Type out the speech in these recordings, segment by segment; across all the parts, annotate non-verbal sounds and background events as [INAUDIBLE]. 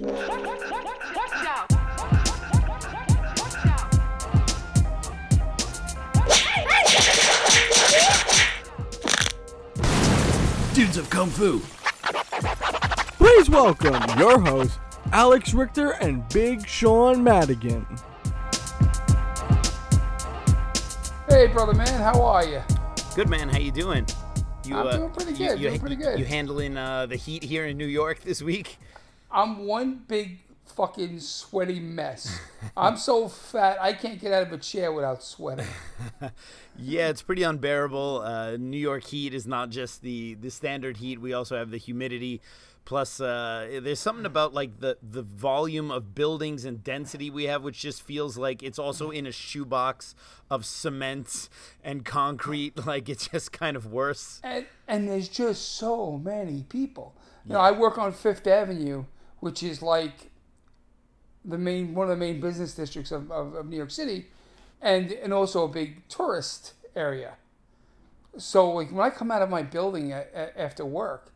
Watch out. Dudes of Kung Fu. Please welcome your hosts, Alex Richter and Big Sean Madigan. Hey, brother man, how are you? Good man, how you doing? You, I'm doing pretty good, doing pretty good. You handling uh, the heat here in New York this week? I'm one big fucking sweaty mess. I'm so fat I can't get out of a chair without sweating. [LAUGHS] Yeah, it's pretty unbearable. Uh, New York heat is not just the the standard heat. We also have the humidity. Plus, uh, there's something about like the the volume of buildings and density we have, which just feels like it's also in a shoebox of cement and concrete. [LAUGHS] Like it's just kind of worse. And and there's just so many people. You know, I work on Fifth Avenue, which is like the main one of the main business districts of, of, of New York City, and and also a big tourist area. So like when I come out of my building after work,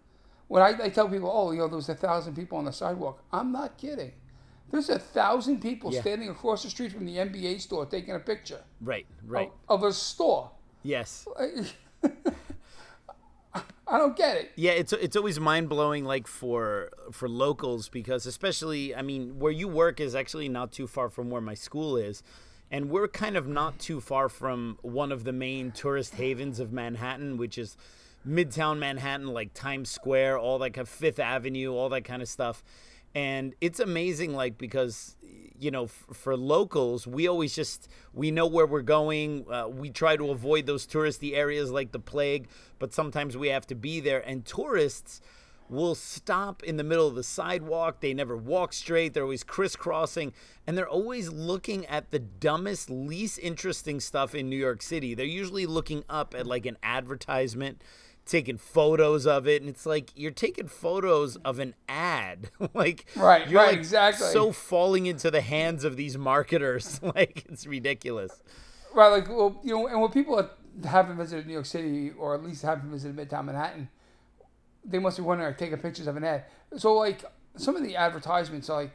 when I, I tell people, oh, you know, there was a thousand people on the sidewalk, I'm not kidding. There's a thousand people Yeah. standing across the street from the NBA store taking a picture Right, right. of a store. Yes. [LAUGHS] I don't get it. Yeah, it's it's always mind blowing, like for for locals, because especially, I mean, where you work is actually not too far from where my school is, and we're kind of not too far from one of the main tourist havens of Manhattan, which is Midtown Manhattan, like Times Square, all that kind of Fifth Avenue, all that kind of stuff, and it's amazing, like because you know, f- for locals, we always just we know where we're going. Uh, we try to avoid those touristy areas like the plague, but sometimes we have to be there. And tourists will stop in the middle of the sidewalk. They never walk straight. They're always crisscrossing, and they're always looking at the dumbest, least interesting stuff in New York City. They're usually looking up at like an advertisement taking photos of it and it's like you're taking photos of an ad [LAUGHS] like Right, you're right, like exactly. so falling into the hands of these marketers. [LAUGHS] like it's ridiculous. Right, like well, you know, and when people haven't visited New York City or at least haven't visited Midtown Manhattan, they must be wondering, like, taking pictures of an ad. So like some of the advertisements, like,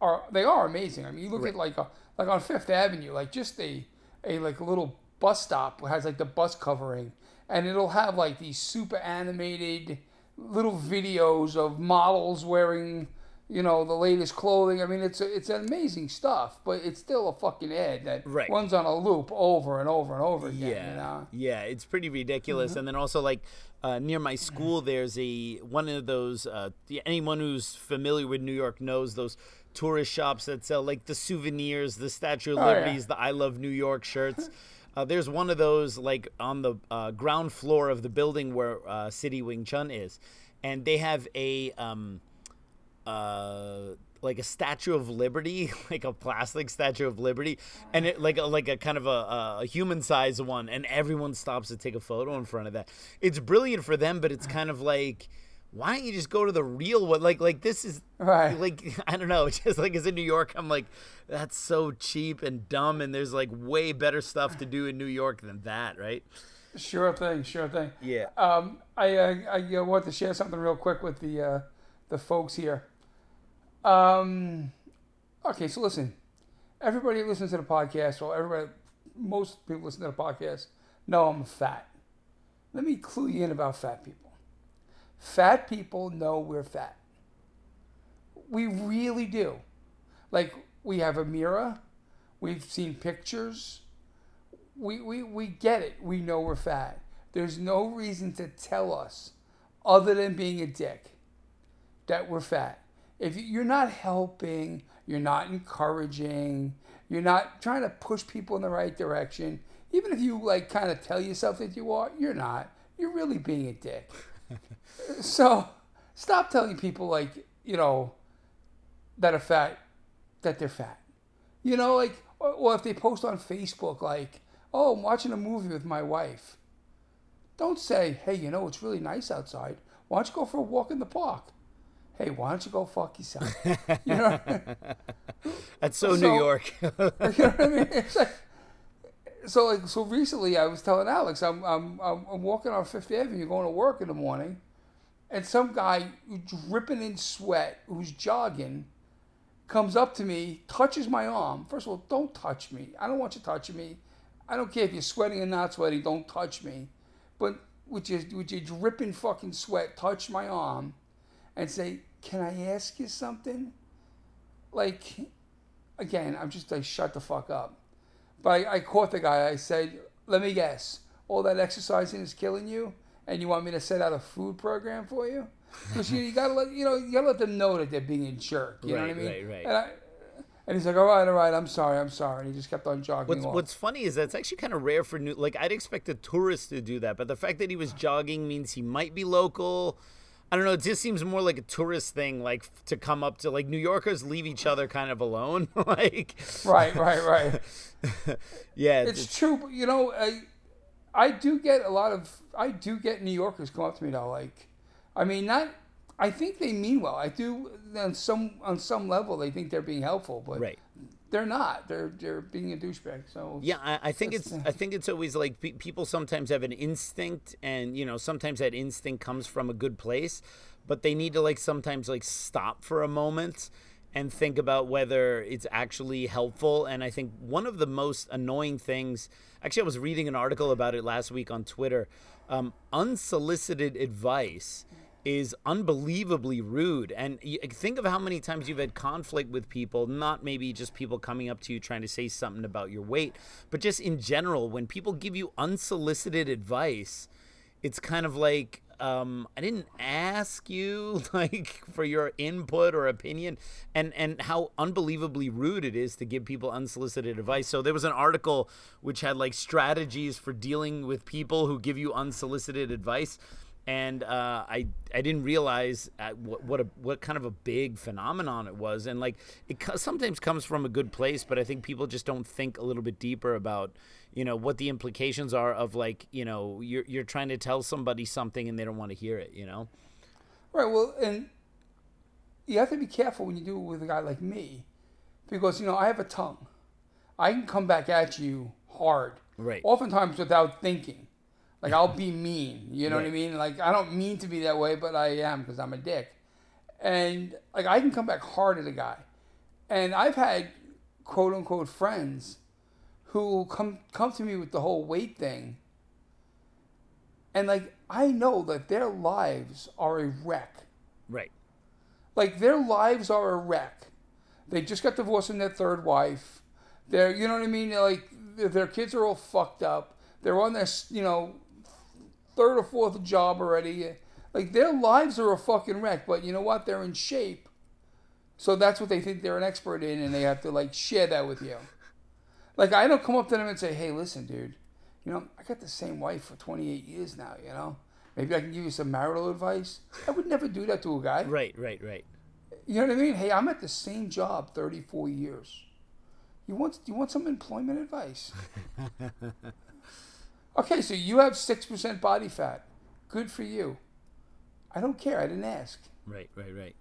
are they are amazing. I mean, you look at like a, like on Fifth Avenue, like just a a like little bus stop has like the bus covering, and it'll have like these super animated little videos of models wearing you know the latest clothing. I mean, it's it's amazing stuff, but it's still a fucking ad that Right. runs on a loop over and over and over again. Yeah, You know? yeah, it's pretty ridiculous. And then also like uh, near my school, there's a one of those. Uh, anyone who's familiar with New York knows those tourist shops that sell like the souvenirs, the Statue of Oh, yeah. The I Love New York shirts. [LAUGHS] Uh, there's one of those like on the uh, ground floor of the building where uh, City Wing Chun is, and they have a um, uh like a statue of liberty [LAUGHS] like a plastic statue of liberty and it like a like a kind of a, a human sized one and everyone stops to take a photo in front of that. It's brilliant for them but it's kind of like why don't you just go to the real one like like this is Right. like [LAUGHS] i don't know [LAUGHS] just like as in new york i'm like that's so cheap and dumb and there's like way better stuff to do in new york than that right Sure thing, sure thing. yeah Um, I I uh, want to share something real quick with the uh, the folks here. Um, okay, so listen, everybody who listens to the podcast, Well, everybody, most people listen to the podcast, know I'm fat. Let me clue you in about fat people. Fat people know we're fat. We really do. Like we have a mirror, we've seen pictures, we, we, we get it. We know we're fat. There's no reason to tell us, other than being a dick, that we're fat. If you- you're not helping, you're not encouraging, you're not trying to push people in the right direction, even if you like kind of tell yourself that you are, you're not. You're really being a dick. [LAUGHS] so stop telling people like, you know, that are fat, that they're fat. You know, like, or, or if they post on Facebook, like, oh, I'm watching a movie with my wife. Don't say, hey, you know, it's really nice outside. Why don't you go for a walk in the park? Hey, why don't you go fuck yourself? [LAUGHS] You know, that's so, [LAUGHS] new york you know what I mean? It's like, so like, so recently I was telling Alex, I'm, I'm, I'm, I'm walking on Fifth Avenue going to work in the morning, and some guy dripping in sweat, who's jogging, comes up to me, touches my arm. First of all, don't touch me. I don't want you touching me. I don't care if you're sweating or not sweating. Don't touch me. But with your with your dripping fucking sweat, touch my arm, and say, "Can I ask you something?" Like, again, I'm just like, shut the fuck up. But I, I caught the guy. I said, "Let me guess. All that exercising is killing you, and you want me to set out a food program for you?" Because you, you, gotta let you know you gotta let them know that they're being a jerk. You know what I mean? right, right. And, I, and he's like, "All right, all right. I'm sorry. I'm sorry." And he just kept on jogging What's. What's funny is that's actually kind of rare for new. Like I'd expect a tourist to do that, but the fact that he was jogging means he might be local. I don't know. It just seems more like a tourist thing, like to come up to like New Yorkers leave each other kind of alone. [LAUGHS] like, right, right, right. [LAUGHS] yeah, it's true, but you know, I, I do get a lot of, I do get New Yorkers come up to me now. Like, I mean, not, I think they mean well. I do on some on some level they think they're being helpful, but right. They're not. They're they're being a douchebag. So Yeah, I, I think it's. I think it's always like pe- people sometimes have an instinct, and you know sometimes that instinct comes from a good place, but they need to like sometimes like stop for a moment and think about whether it's actually helpful. And I think one of the most annoying things. Actually, I was reading an article about it last week on Twitter. Um, unsolicited advice is unbelievably rude. And think of how many times you've had conflict with people, not maybe just people coming up to you trying to say something about your weight, but just in general, when people give you unsolicited advice, it's kind of like, um, I didn't ask you [LAUGHS] like for your input or opinion, and and how unbelievably rude it is to give people unsolicited advice. So there was an article which had like strategies for dealing with people who give you unsolicited advice, and uh, I I didn't realize uh, what what a what kind of a big phenomenon it was, and like it co- sometimes comes from a good place, but I think people just don't think a little bit deeper about you know what the implications are of like you know you're you're trying to tell somebody something and they don't want to hear it, you know. Right. Well, and you have to be careful when you do it with a guy like me, because you know I have a tongue. I can come back at you hard. Right. Oftentimes without thinking. Like I'll be mean. You know what I mean? Like I don't mean to be that way, but I am because I'm a dick. And like I can come back hard at a guy. And I've had quote unquote friends who come come to me with the whole weight thing. And like I know that their lives are a wreck. Right. Like their lives are a wreck. They just got divorced from their third wife. They're, you know what I mean? Like their- kids are all fucked up. They're on their, s- you know, third or fourth job already. Like their lives are a fucking wreck. But you know what? They're in shape. So that's what they think they're an expert in, and they have to like share that with you. Like I don't come up to them and say, "Hey, listen, dude, you know I got the same wife for 28 years now. You know, maybe I can give you some marital advice." I would never do that to a guy. Right. Right. Right. You know what I mean? Hey, I'm at the same job 34 years. You want you want some employment advice? [LAUGHS] okay, so you have six percent body fat. Good for you. I don't care. I didn't ask. Right. Right. Right.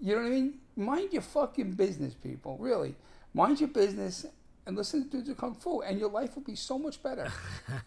You know what I mean? Mind your fucking business, people. Really, mind your business and listen to the kung fu, and your life will be so much better.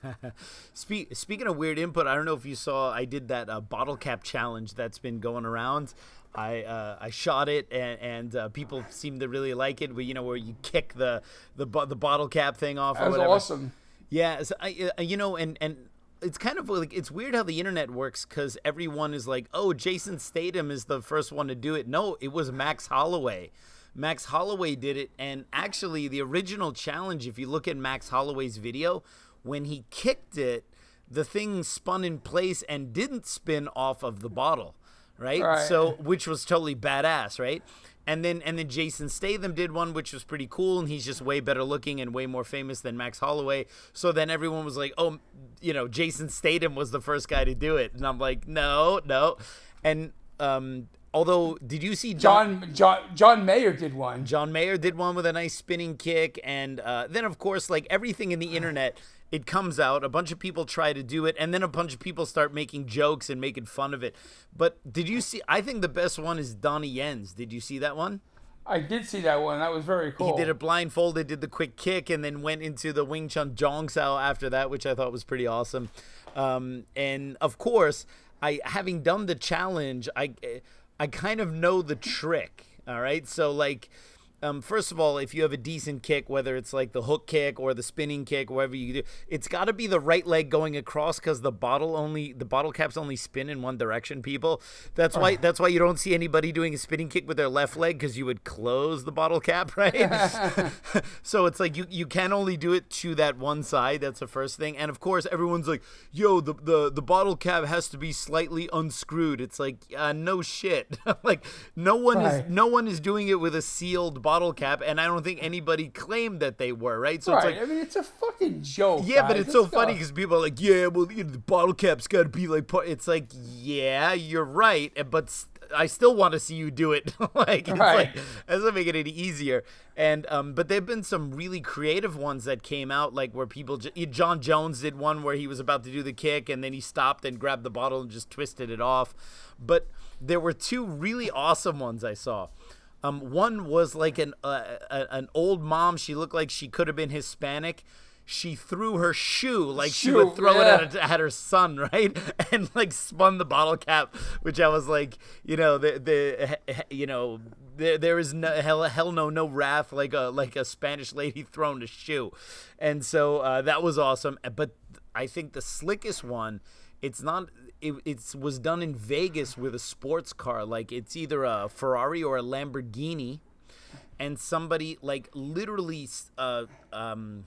[LAUGHS] Speak, speaking of weird input, I don't know if you saw. I did that uh, bottle cap challenge that's been going around. I uh, I shot it and, and uh, people seem to really like it. Where you know where you kick the the the bottle cap thing off. That was whatever. awesome. Yeah, so I, uh, you know, and and it's kind of like it's weird how the internet works because everyone is like, oh, Jason Statham is the first one to do it. No, it was Max Holloway. Max Holloway did it, and actually, the original challenge, if you look at Max Holloway's video, when he kicked it, the thing spun in place and didn't spin off of the bottle, right? Right. So, which was totally badass, right? And then and then Jason Statham did one which was pretty cool and he's just way better looking and way more famous than Max Holloway. So then everyone was like, "Oh, you know, Jason Statham was the first guy to do it." And I'm like, "No, no." And um although did you see John John John John Mayer did one. John Mayer did one with a nice spinning kick, and uh, then of course, like everything in the internet, it comes out. A bunch of people try to do it, and then a bunch of people start making jokes and making fun of it. But did you see? I think the best one is Donnie Yen's. Did you see that one? I did see that one. That was very cool. He did it blindfolded, did the quick kick, and then went into the Wing Chun Jong Sao after that, which I thought was pretty awesome. Um, and of course, I having done the challenge, I I kind of know the trick. All right, so like um, first of all, if you have a decent kick, whether it's like the hook kick or the spinning kick, whatever you do, it's got to be the right leg going across because the bottle only the bottle caps only spin in one direction. People, that's why that's why you don't see anybody doing a spinning kick with their left leg because you would close the bottle cap, [LAUGHS] right? [LAUGHS] so it's like you you can only do it to that one side. That's the first thing, and of course everyone's like, "Yo, the the the bottle cap has to be slightly unscrewed." It's like, uh, no shit, [LAUGHS] like no one Right. is no one is doing it with a sealed bottle cap, and I don't think anybody claimed that they were, right? So right. it's like, I mean, it's a fucking joke. yeah, but guys. it's so funny because people are like, yeah, well, you know, the bottle cap's got to be like, it's like, yeah, you're right, eh, but I still want to see you do it. [LAUGHS] like, it's Right. like, that doesn't make it any easier. And, um, but there've been some really creative ones that came out, like where people, j- Jon Jones did one where he was about to do the kick and then he stopped and grabbed the bottle and just twisted it off. But there were two really awesome ones I saw. Um, one was like an uh, a- an old mom. She looked like she could have been Hispanic. She threw her shoe like she would throw yeah. it at, at her son, [LAUGHS] right? And like spun the bottle cap, which I was like, you know, the the you know, there there is no hell hell no no wrath like a like a Spanish lady throwing a shoe, and so uh, that was awesome. But I think the slickest one, it's not it it's was done in Vegas with a sports car. Like it's either a Ferrari or a Lamborghini, and somebody like literally uh, um,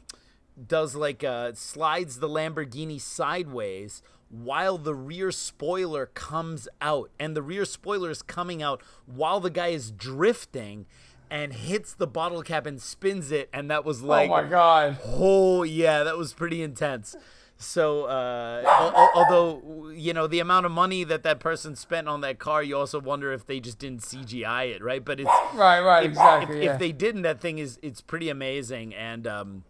does like uh, slides the Lamborghini sideways while the rear spoiler comes out, and the rear spoiler is coming out while the guy is drifting. And hits the bottle cap and spins it, and that was like, oh my god. Oh yeah, that was pretty intense. So, uh, al- al- although you know the amount of money that that person spent on that car, you also wonder if they just didn't CGI it, right? But it's Right, right, if, exactly. If, yeah. if they didn't, that thing is it's pretty amazing. And um,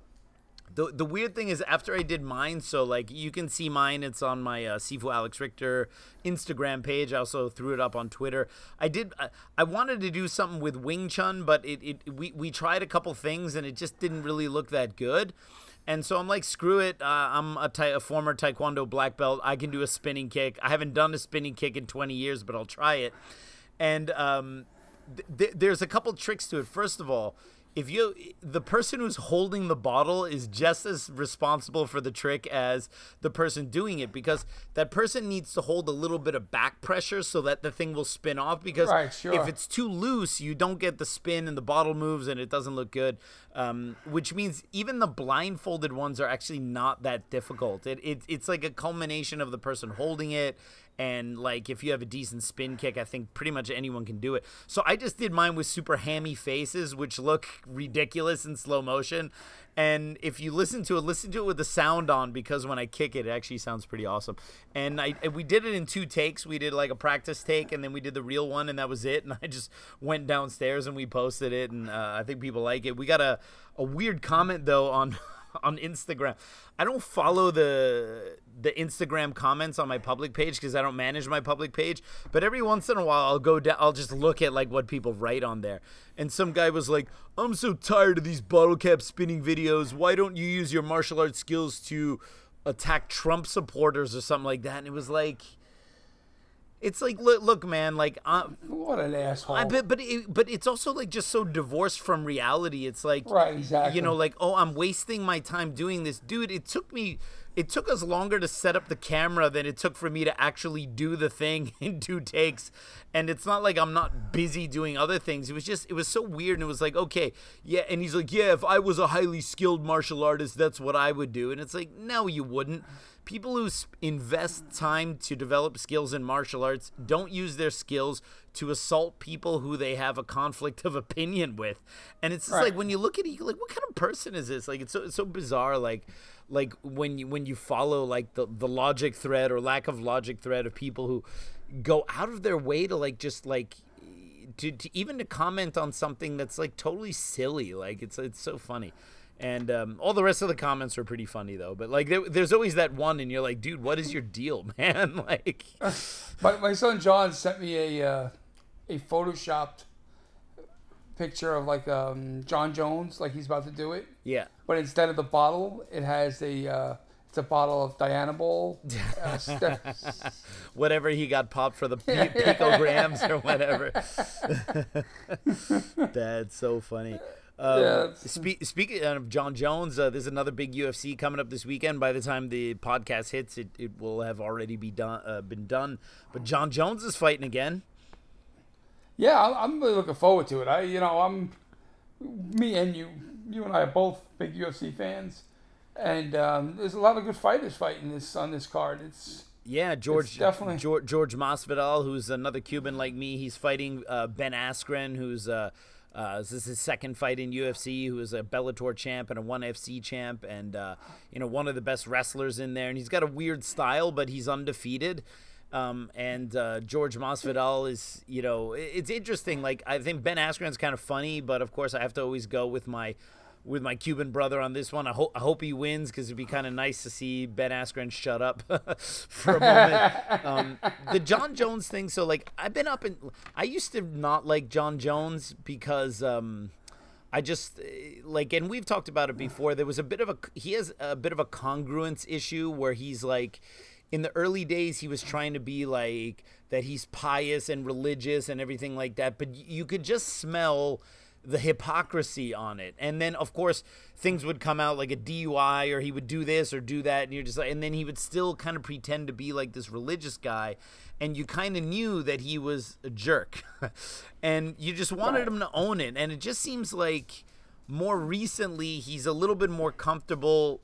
the the weird thing is, after I did mine, so like you can see mine. It's on my uh, Sifu Alex Richter Instagram page. I also threw it up on Twitter. I did. I, I wanted to do something with Wing Chun, but it, it we we tried a couple things and it just didn't really look that good. And so I'm like, screw it. Uh, I'm a, ta- a former Taekwondo black belt. I can do a spinning kick. I haven't done a spinning kick in 20 years, but I'll try it. And um, th- th- there's a couple tricks to it. First of all, if you the person who's holding the bottle is just as responsible for the trick as the person doing it because that person needs to hold a little bit of back pressure so that the thing will spin off because Right, sure. if it's too loose you don't get the spin and the bottle moves and it doesn't look good um, which means even the blindfolded ones are actually not that difficult it, it it's like a culmination of the person holding it and like if you have a decent spin kick i think pretty much anyone can do it. So i just did mine with super hammy faces which look ridiculous in slow motion. And if you listen to it listen to it with the sound on because when i kick it it actually sounds pretty awesome. And i we did it in two takes. We did like a practice take and then we did the real one and that was it. [LAUGHS] And i just went downstairs and we posted it and uh, i think people like it. We got a, a weird comment though on [LAUGHS] on Instagram. I don't follow the the Instagram comments on my public page because I don't manage my public page. But every once in a while, I'll go down. I'll just look at like what people write on there. And some guy was like, "I'm so tired of these bottle cap spinning videos. Why don't you use your martial arts skills to attack Trump supporters or something like that?" And it was like. It's like look, look, man. Like, uh, What an asshole. I, but but it, but it's also like just so divorced from reality. It's like Right, exactly. You know, like oh, I'm wasting my time doing this, dude. It took me, it took us longer to set up the camera than it took for me to actually do the thing [LAUGHS] in two takes. And it's not like I'm not busy doing other things. It was just it was so weird. And it was like okay, yeah. And he's like, yeah, if I was a highly skilled martial artist, that's what I would do. And it's like, no, you wouldn't people who sp- invest time to develop skills in martial arts don't use their skills to assault people who they have a conflict of opinion with. And it's just Right. like when you look at it like what kind of person is this? Like it's so, it's so bizarre like like when you when you follow like the the logic thread or lack of logic thread of people who go out of their way to like just like to, to even to comment on something that's like totally silly. Like it's it's so funny and um, all the rest of the comments were pretty funny though but like there, there's always that one and you're like dude what is your deal [LAUGHS] man [LAUGHS] like [LAUGHS] My, my son John sent me a uh, a photoshopped picture of like um, Jon Jones, like he's about to do it, yeah but instead of the bottle, it has a uh, it's a bottle of Dianabol. Uh, Steph- whatever he got popped for the pi- picograms or whatever. That's so funny. Um, Yeah, spe- speaking of Jon Jones, uh, there's another big UFC coming up this weekend. By the time the podcast hits, it, it will have already be done, uh, been done. But Jon Jones is fighting again. yeah, I'm, I'm really looking forward to it. I, you know, I'm me and you, you and I are both big UFC fans, and um, there's a lot of good fighters fighting this on this card. It's Yeah, George definitely- George, George Masvidal, who's another Cuban like me. He's fighting uh, Ben Askren, who's uh, uh, this is his second fight in UFC. Who is a Bellator champ and a ONE FC champ, and uh, you know one of the best wrestlers in there. And he's got a weird style, but he's undefeated. Um, and uh, George Masvidal is, you know, it's interesting. Like I think Ben Askren's kind of funny, but of course I have to always go with my with my Cuban brother on this one. I hope I hope he wins because it'd be kind of nice to see Ben Askren shut up [LAUGHS] for a moment. [LAUGHS] um, the Jon Jones thing. So like I've been up and I used to not like Jon Jones because. Um, I just eh, like, and we've talked about it before. There was a bit of a he has a bit of a congruence issue where he's like, in the early days, he was trying to be like that he's pious and religious and everything like that, but you could just smell the hypocrisy on it. And then, of course, things would come out like a DUI or he would do this or do that, and you're just like, and then he would still kind of pretend to be like this religious guy. And you kind of knew that he was a jerk, [LAUGHS] and you just wanted Right. him to own it. And it just seems like more recently he's a little bit more comfortable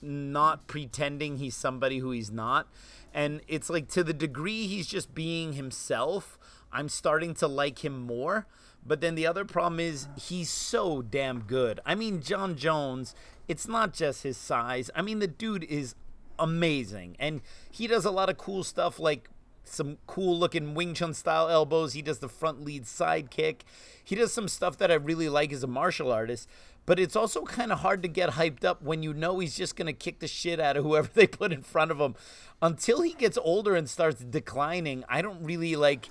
not pretending he's somebody who he's not. And it's like to the degree he's just being himself, I'm starting to like him more. But then the other problem is he's so damn good. I mean, Jon Jones, it's not just his size. I mean, the dude is amazing. And he does a lot of cool stuff like some cool looking Wing Chun style elbows. He does the front lead side kick. He does some stuff that I really like as a martial artist. But it's also kind of hard to get hyped up when you know he's just going to kick the shit out of [LAUGHS] whoever they put in front of him. Until he gets older and starts declining, I don't really like.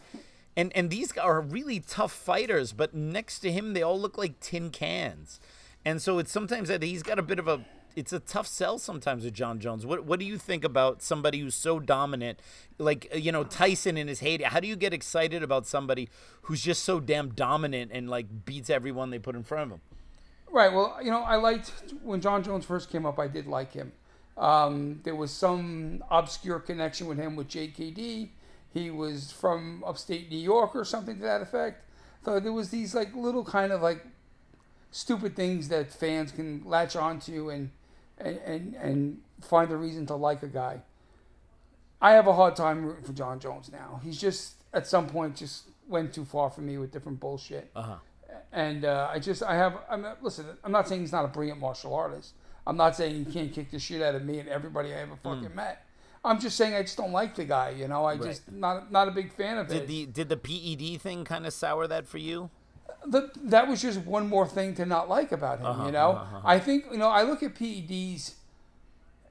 And and these are really tough fighters, but next to him they all look like tin cans. And so it's sometimes that he's got a bit of a it's a tough sell sometimes with Jon Jones. What what do you think about somebody who's so dominant, like uh, you know Tyson in his heyday? How do you get excited about somebody who's just so damn dominant and like beats everyone they put in front of him? Right. Well, you know, I liked when Jon Jones first came up. I did like him. Um, there was some obscure connection with him with JKD. He was from upstate New York or something to that effect. So there was these like little kind of like stupid things that fans can latch onto and and and, and find a reason to like a guy. I have a hard time rooting for Jon Jones now. He's just at some point just went too far for me with different bullshit Uh huh. and uh, I just I have I'm listen. I'm not saying he's not a brilliant martial artist. I'm not saying he can't kick the shit out of me and everybody I ever fucking met. I'm just saying I just don't like the guy. You know, I just not not a big fan of Did the did the PED thing kind of sour that for you? The, that was just one more thing to not like about him. Uh-huh, you know, I think you know I look at PEDs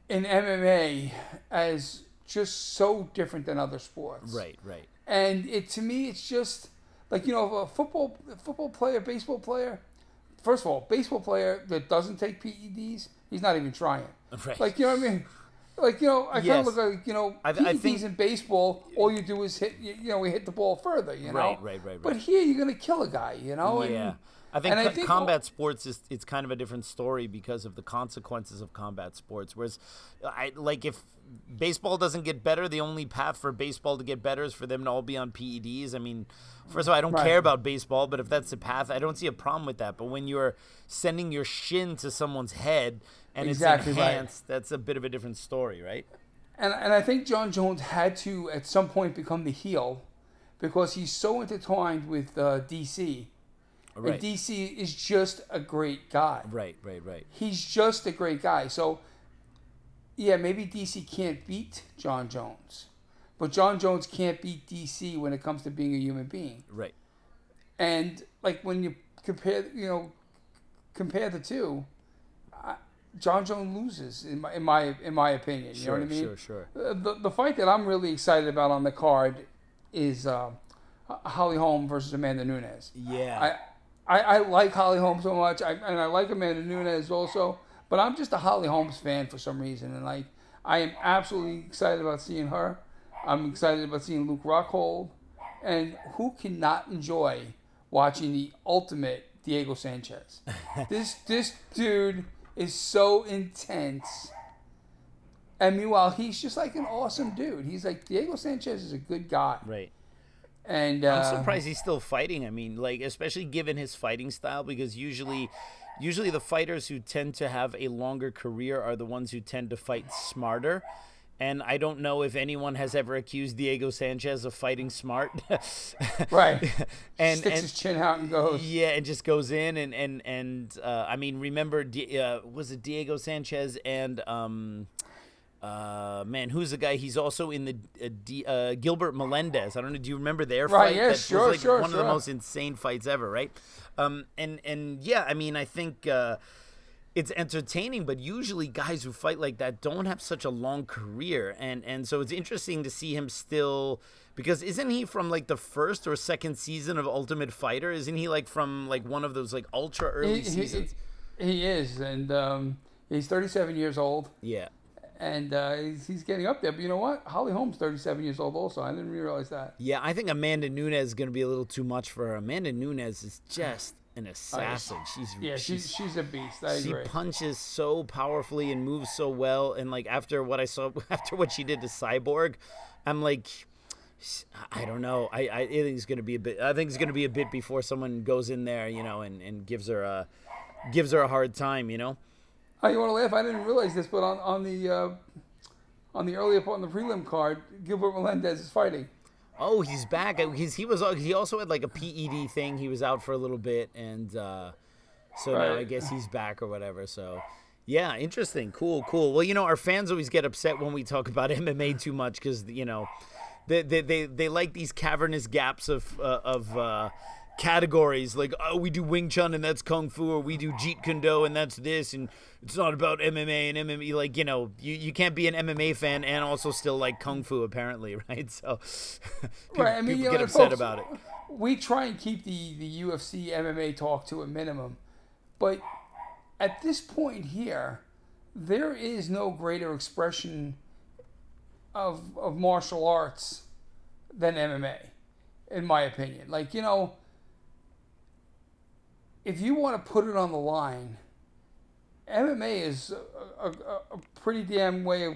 in MMA as just so different than other sports. Right, right. and it to me it's just like you know a football football player baseball player first of all baseball player that doesn't take ped's he's not even trying [LAUGHS] Right. like you know what i mean like you know i kind Yes. of look like you know I- I think- in baseball all you do is hit you you know we hit the ball further you know Right, right, right, but here you're gonna kill a guy you know and- yeah. I think, and I think combat sports is it's kind of a different story because of the consequences of combat sports. Whereas, I like if baseball doesn't get better, the only path for baseball to get better is for them to all be on PEDs. I mean, first of all, I don't Right. care about baseball, but if that's the path, I don't see a problem with that. But when you're sending your shin to someone's head and Exactly it's right. that's a bit of a different story, right? and and I think Jon Jones had to at some point become the heel because he's so intertwined with uh, DC. Right. And DC is just a great guy. Right, right, right. He's just a great guy. So, yeah, maybe DC can't beat Jon Jones, but Jon Jones can't beat DC when it comes to being a human being. Right. And like when you compare, you know, compare the two, Jon Jones loses in my in my in my opinion. You Sure, know what I mean? sure, sure. Uh, The the fight that I'm really excited about on the card is uh, Holly Holm versus Amanda Nunes. Yeah. I, I, I like Holly Holm so much, I, and I like Amanda Nunes also. But I'm just a Holly Holmes fan for some reason, and like I am absolutely excited about seeing her. I'm excited about seeing Luke Rockhold, and who cannot enjoy watching the ultimate Diego Sanchez? [LAUGHS] this this dude is so intense. And meanwhile, he's just like an awesome dude. He's like Diego Sanchez is a good guy. Right. And uh, I'm surprised he's still fighting. I mean, like especially given his fighting style, because usually, usually the fighters who tend to have a longer career are the ones who tend to fight smarter. And I don't know if anyone has ever accused Diego Sanchez of fighting smart. [LAUGHS] right. [LAUGHS] and sticks and his chin out and goes. yeah, and just goes in and and and uh, I mean, remember, uh, was it Diego Sanchez and um, uh, man, who's the guy? He's also in the uh, D, uh, Gilbert Melendez. I don't know. Do you remember their Right, fight? yeah, that sure, was like sure, one of the most insane fights ever, right? Um, and and yeah, I mean, I think. Uh, it's entertaining, but usually guys who fight like that don't have such a long career, and and so it's interesting to see him still because isn't he from like the first or second season of Ultimate Fighter? Isn't he like from like one of those like ultra early He, he, seasons? he is, and um, he's 37 years old, yeah, and uh, he's, he's getting up there. But you know what? Holly Holmes, 37 years old, also. I didn't realize that. yeah. I think Amanda Nunes is going to be a little too much for her. Amanda Nunes is just an assassin. She's Yeah, she's she's she's a beast. I she agree. punches so powerfully and moves so well and like after what i saw [LAUGHS] after what she did to cyborg i'm like i don't know i i think it's gonna be a bit i think it's gonna be a bit before someone goes in there you know and and gives her a gives her a hard time you know Oh, you want to laugh? I didn't realize this, but on on the uh, on the earlier part on the prelim card, Gilbert Melendez is fighting. Oh he's back. He's he was he also had like a ped thing. He was out for a little bit and uh so now i guess he's back or whatever so yeah interesting. Cool cool. Well you know our fans always get upset when we talk about [LAUGHS] mma too much because you know they, they, they, they like these cavernous gaps of uh, of uh, categories like oh we do Wing Chun and that's Kung Fu or we do Jeet Kune Do and that's this and it's not about MMA and MMA like you know you, you can't be an MMA fan and also still like Kung Fu apparently [LAUGHS] right so [LAUGHS] people, Right, I mean, people know, get upset folks, about it We try and keep the the UFC MMA talk to a minimum, but at this point here, there is no greater expression of of martial arts than MMA, in my opinion. Like you know, if you want to put it on the line, MMA is a, a, a- pretty damn way of,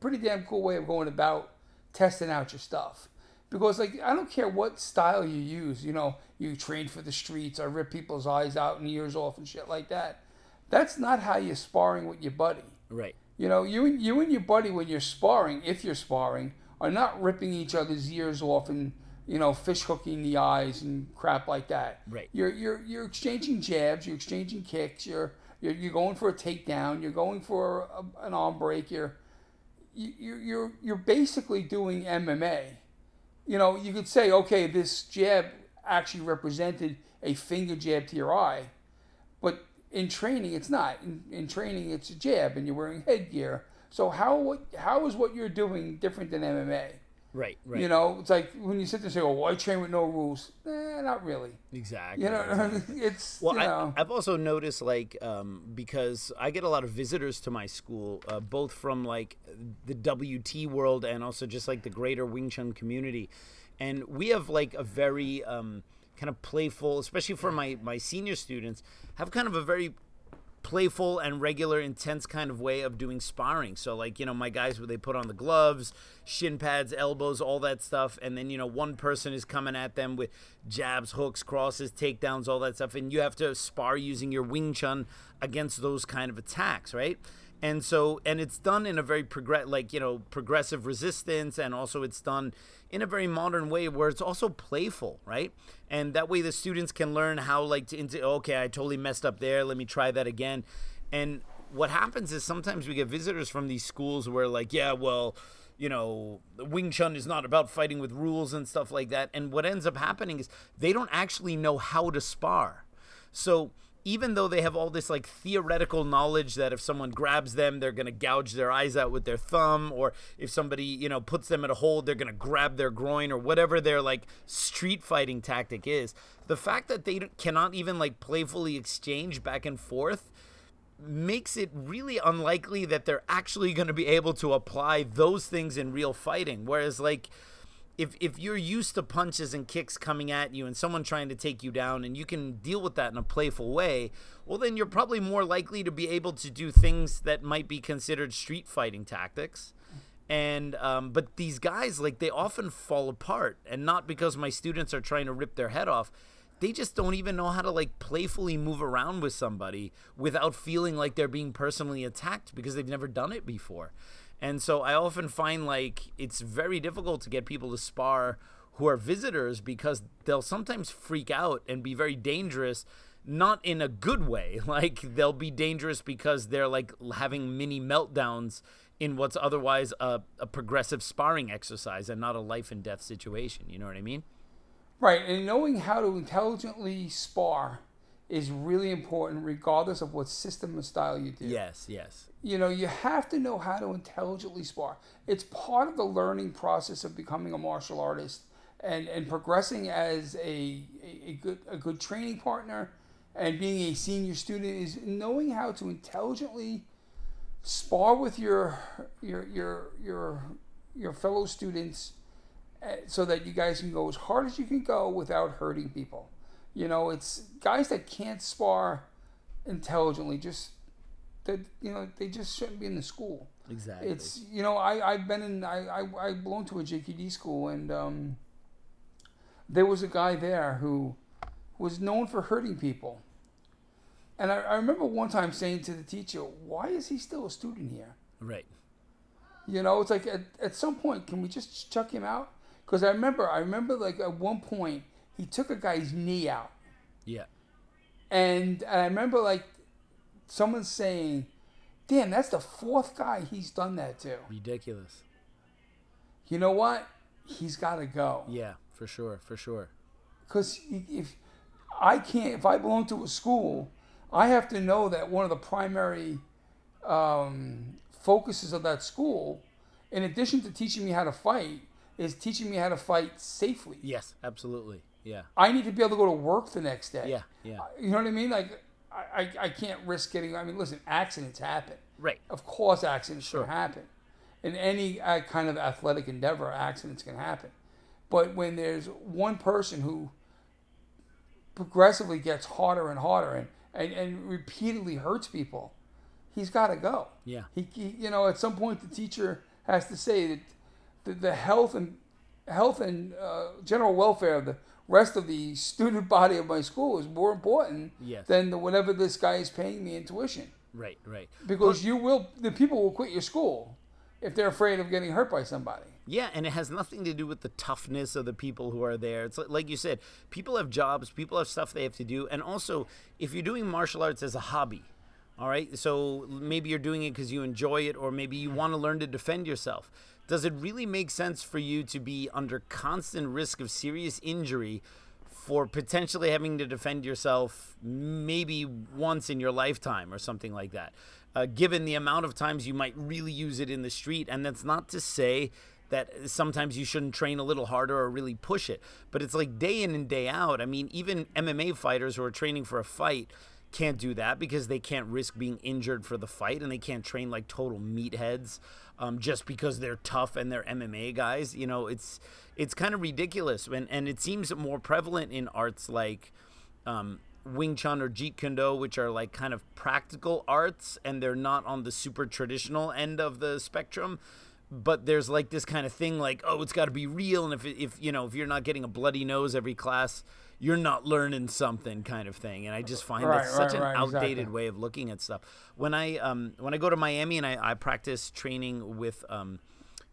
pretty damn cool way of going about testing out your stuff. Because like I don't care what style you use, you know, you train for the streets or rip people's eyes out and ears off and shit like that. That's not how you're sparring with your buddy. right You know, you and you and your buddy when you're sparring, if you're sparring, are not ripping each other's ears off and you know fish hooking the eyes and crap like that. Right. You're you're you're exchanging jabs, you're exchanging kicks, you're you're, you're going for a takedown, you're going for a, an arm break, you're you, you're you're you're basically doing MMA. You know, you could say, okay, this jab actually represented a finger jab to your eye, but in training, it's not. In, in training, it's a jab, and you're wearing headgear. So how what how is what you're doing different than MMA? Right right You know, it's like when you sit there and say, "Oh, well, I train with no rules." Eh, not really. exactly You know, [LAUGHS] it's Well, you know. I, I've also noticed like um, because I get a lot of visitors to my school, uh, both from like the WT world and also just like the greater Wing Chun community, and we have like a very um, kind of playful, especially for my my senior students, have kind of a very playful and regular intense kind of way of doing sparring. So like you know my guys where they put on the gloves shin pads elbows all that stuff. And then you know one person is coming at them with jabs hooks crosses takedowns all that stuff. And you have to spar using your wing chun against those kind of attacks right and so and it's done in a very progress like you know progressive resistance and also it's done in a very modern way where it's also playful right? And that way the students can learn how like to into okay i totally messed up there let me try that again. And what happens is sometimes we get visitors from these schools where like yeah well you know wing chun is not about fighting with rules and stuff like that. And what ends up happening is they don't actually know how to spar. So even though they have all this like theoretical knowledge that if someone grabs them, they're going to gouge their eyes out with their thumb, or if somebody, you know, puts them in a hold, they're going to grab their groin, or whatever their like street fighting tactic is, the fact that they cannot even like playfully exchange back and forth makes it really unlikely that they're actually going to be able to apply those things in real fighting. Whereas, like, if if you're used to punches and kicks coming at you and someone trying to take you down and you can deal with that in a playful way, well then you're probably more likely to be able to do things that might be considered street fighting tactics. And um, but these guys like they often fall apart, and not because my students are trying to rip their head off. They just don't even know how to like playfully move around with somebody without feeling like they're being personally attacked because they've never done it before. And so I often find like it's very difficult to get people to spar who are visitors because they'll sometimes freak out and be very dangerous not in a good way. [LAUGHS] Like they'll be dangerous because they're like having mini meltdowns in what's otherwise a, a progressive sparring exercise and not a life and death situation. You know what i mean? Right, and knowing how to intelligently spar is really important, regardless of what system or style you do. yes yes You know, you have to know how to intelligently spar. It's part of the learning process of becoming a martial artist and, and progressing as a, a, a good a good training partner and being a senior student is knowing how to intelligently spar with your your your your your fellow students uh, so that you guys can go as hard as you can go without hurting people. You know, it's guys that can't spar intelligently just that you know they just shouldn't be in the school. exactly It's you know I I've been in I I, I belong to a JKD school and um, there was a guy there who was known for hurting people. And I, I remember one time saying to the teacher, "Why is he still a student here?" right You know, it's like at, at some point, can we just chuck him out? Because I remember, I remember like at one point he took a guy's knee out, yeah and, and I remember like someone saying, "Damn, that's the fourth guy he's done that to." ridiculous You know what? He's got to go. yeah for sure for sure Because if I can't, if I belong to a school, I have to know that one of the primary um, focuses of that school, in addition to teaching me how to fight, is teaching me how to fight safely. yes absolutely yeah I need to be able to go to work the next day. yeah yeah You know what I mean? Like, I, I, I can't risk getting. I mean, listen, accidents happen. right Of course, accidents Sure. happen. In any uh, kind of athletic endeavor, accidents can happen. But when there's one person who progressively gets harder and harder and, and, and repeatedly hurts people, he's got to go. yeah He, he, you know, at some point the teacher has to say that the, the health and health and uh, general welfare of the rest of the student [LAUGHS] body of my school is more important Yes. than the, whatever this guy is paying me in tuition right right because you will the people will quit your school if they're afraid of getting hurt by somebody Yeah, and it has nothing to do with the toughness of the people who are there. It's like, like you said, people have jobs, people have stuff they have to do, and also if you're doing martial arts as a hobby, all right, so maybe you're doing it because you enjoy it, or maybe you mm. want to learn to defend yourself. Does it really make sense for you to be under constant risk of serious injury for potentially having to defend yourself maybe once in your lifetime or something like that? Uh, given the amount of times you might really use it in the street, and that's not to say that sometimes you shouldn't train a little harder or really push it. But it's like day in and day out. I mean, even MMA fighters who are training for a fight can't do that because they can't risk being injured for the fight and they can't train like total meatheads um, just because they're tough and they're MMA guys. You know, it's it's kind of ridiculous. And, and it seems more prevalent in arts like um, Wing Chun or Jeet Kune Do, which are like kind of practical arts and they're not on the super traditional end of the spectrum but there's like this kind of thing like oh it's got to be real and if if you know if you're not getting a bloody nose every class you're not learning something kind of thing and i just find Right, that's such right, an outdated exactly. way of looking at stuff when i um when i go to miami and i, I practice training with um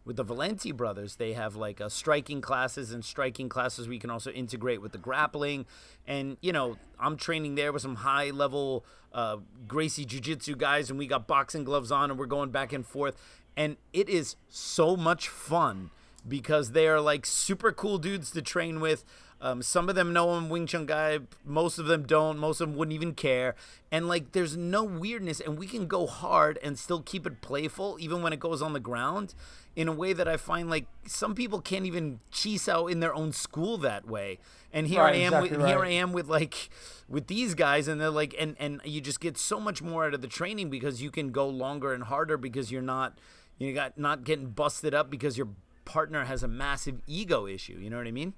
with the Valente brothers, they have like uh, striking classes and striking classes we can also integrate with the grappling. And, you know, I'm training there with some high level uh, Gracie Jiu Jitsu guys, and we got boxing gloves on and we're going back and forth. And it is so much fun because they are like super cool dudes to train with. Um, some of them know I'm Wing Chun guy. Most of them don't. Most of them wouldn't even care. And like, there's no weirdness, and we can go hard and still keep it playful, even when it goes on the ground, in a way that I find like some people can't even cheese out in their own school that way. And here Right, I am. exactly with, Here. I am with like with these guys, and they're like, and and you just get so much more out of the training because you can go longer and harder because you're not you got not getting busted up because your partner has a massive ego issue. You know what I mean?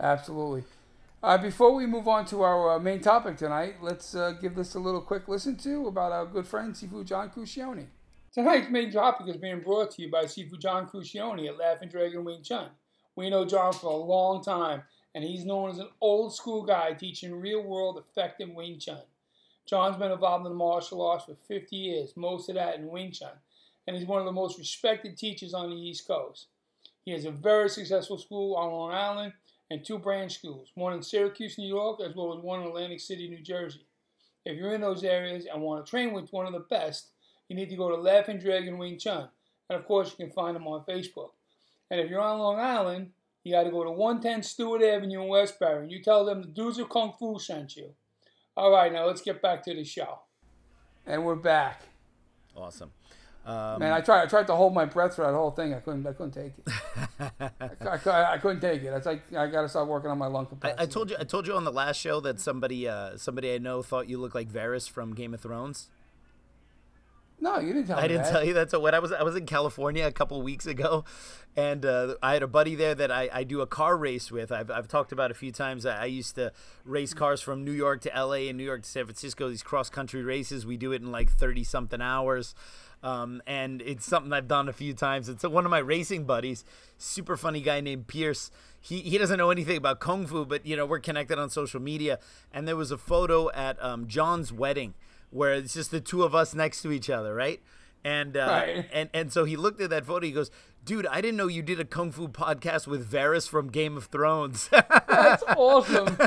Absolutely. Uh, before we move on to our uh, main topic tonight, let's uh, give this a little quick listen to about our good friend Sifu John Cuscione. Tonight's main topic is being brought to you by Sifu John Cuscione at Laughing Dragon Wing Chun. We know John for a long time, and he's known as an old school guy teaching real world effective Wing Chun. John's been involved in the martial arts for 50 years, most of that in Wing Chun, and he's one of the most respected teachers on the East Coast. He has a very successful school on Long Island and two branch schools, one in Syracuse, New York, as well as one in Atlantic City, New Jersey. If you're in those areas and want to train with one of the best, you need to go to Laughing Dragon Wing Chun. And of course, you can find them on Facebook. And if you're on Long Island, you got to go to 110 Stewart Avenue in Westbury, and you tell them the dudes of Kung Fu sent you. All right, now let's get back to the show. And we're back. Awesome. Um, Man, I tried. I tried to hold my breath through that whole thing. I couldn't. I couldn't take it. [LAUGHS] I, I, I couldn't take it. It's like I got to start working on my lung capacity. I, I told you. I told you on the last show that somebody, uh, somebody I know, thought you looked like Varys from Game of Thrones. No, you didn't tell me I didn't that. tell you that. So when I was I was in California a couple weeks ago, and uh, I had a buddy there that I, I do a car race with. I've, I've talked about a few times. I, I used to race cars from New York to L.A. and New York to San Francisco. These cross country races. We do it in like thirty something hours. Um, and it's something I've done a few times. It's one of my racing buddies, super funny guy named Pierce. He, he doesn't know anything about kung fu, but you know we're connected on social media. And there was a photo at um, John's wedding where it's just the two of us next to each other, right? And uh, Right. [LAUGHS] and and so he looked at that photo. He goes, "Dude, I didn't know you did a kung fu podcast with Varys from Game of Thrones." That's awesome.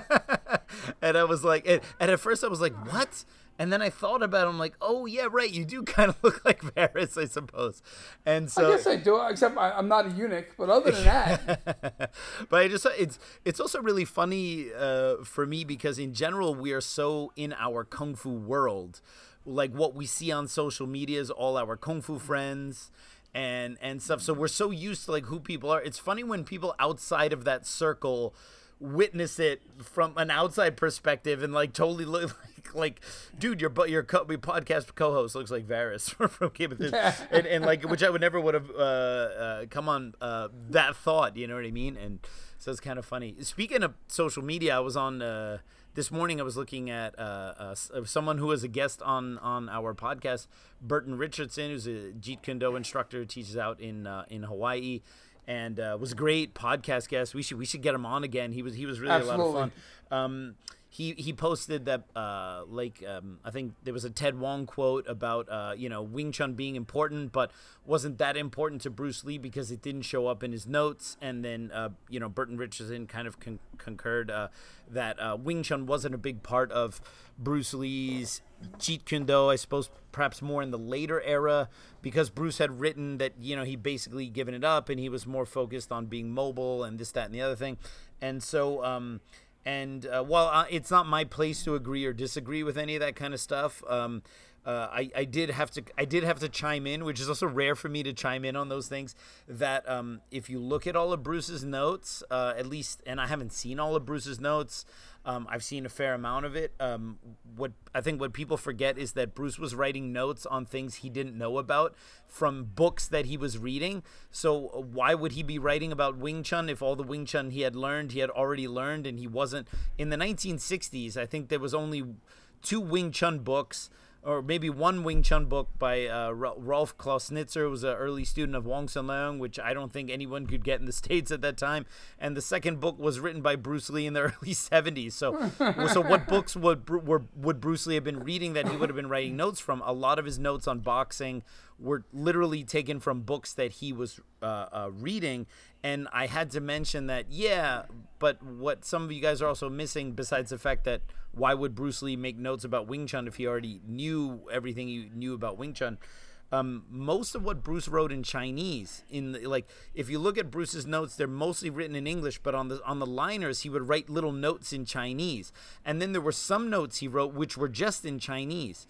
[LAUGHS] and I was like, and, and at first I was like, "What?" And then I thought about it. I'm like, "Oh yeah, right. You do [LAUGHS] kind of look like Varys, I suppose." And so I guess I do, except I, I'm not a eunuch. But other than that, [LAUGHS] but I just it's it's also really funny uh, for me because in general we are so in our kung fu world, like what we see on social media is all our kung fu friends and and stuff. So we're so used to like who people are. It's funny when people outside of that circle witness it from an outside perspective and like totally look [LAUGHS] like like dude your but your co- your podcast co-host looks like Varys [LAUGHS] from Game of Thrones. And, and like which I would [LAUGHS] never would have uh, uh, come on uh, that thought you know what I mean? And so it's kind of funny. Speaking of social media I was on uh, this morning I was looking at uh, uh, uh, someone who was a guest on on our podcast Burton Richardson who's a Jeet Kune Do instructor teaches out in uh, in Hawaii and uh, was a great podcast guest. We should we should get him on again. He was he was really a lot of fun. Um, he he posted that uh, like um, I think there was a Ted Wong quote about uh, you know Wing Chun being important, but wasn't that important to Bruce Lee because it didn't show up in his notes. And then uh, you know Burton Richardson kind of con- concurred uh, that uh, Wing Chun wasn't a big part of Bruce Lee's Jeet Kune Do. I suppose perhaps more in the later era because Bruce had written that you know he basically given it up and he was more focused on being mobile and this that and the other thing. And so. Um, and uh, while uh, it's not my place to agree or disagree with any of that kind of stuff, um, uh, I, I did have to I did have to chime in, which is also rare for me to chime in on those things. That um, if you look at all of Bruce's notes, uh, at least, and I haven't seen all of Bruce's notes, um, I've seen a fair amount of it. Um, what I think what people forget is that Bruce was writing notes on things he didn't know about from books that he was reading. So uh, why would he be writing about Wing Chun if all the Wing Chun he had learned he had already learned and he wasn't in the 1960s? I think there was only two Wing Chun books or maybe one Wing Chun book by uh, Rolf Clausnitzer, was an early student of Wong Sun Leung, which I don't think anyone could get in the [LAUGHS] States at that time. And the second book was written by Bruce Lee in the [LAUGHS] early 70s. So, so what books would, were, would Bruce Lee have been reading that he would have been writing notes from? A lot of his notes on boxing were literally taken from books that he was uh, uh, reading. And I had to mention that, yeah, but what some of you guys are also missing, besides the fact that why would Bruce Lee make notes about Wing Chun if he already knew everything he knew about Wing Chun? um, most of what Bruce wrote in Chinese. In the, like, if you look at Bruce's notes, they're mostly written in English, but on the on the liners, he would write little notes in Chinese, and then there were some notes he wrote which were just in Chinese.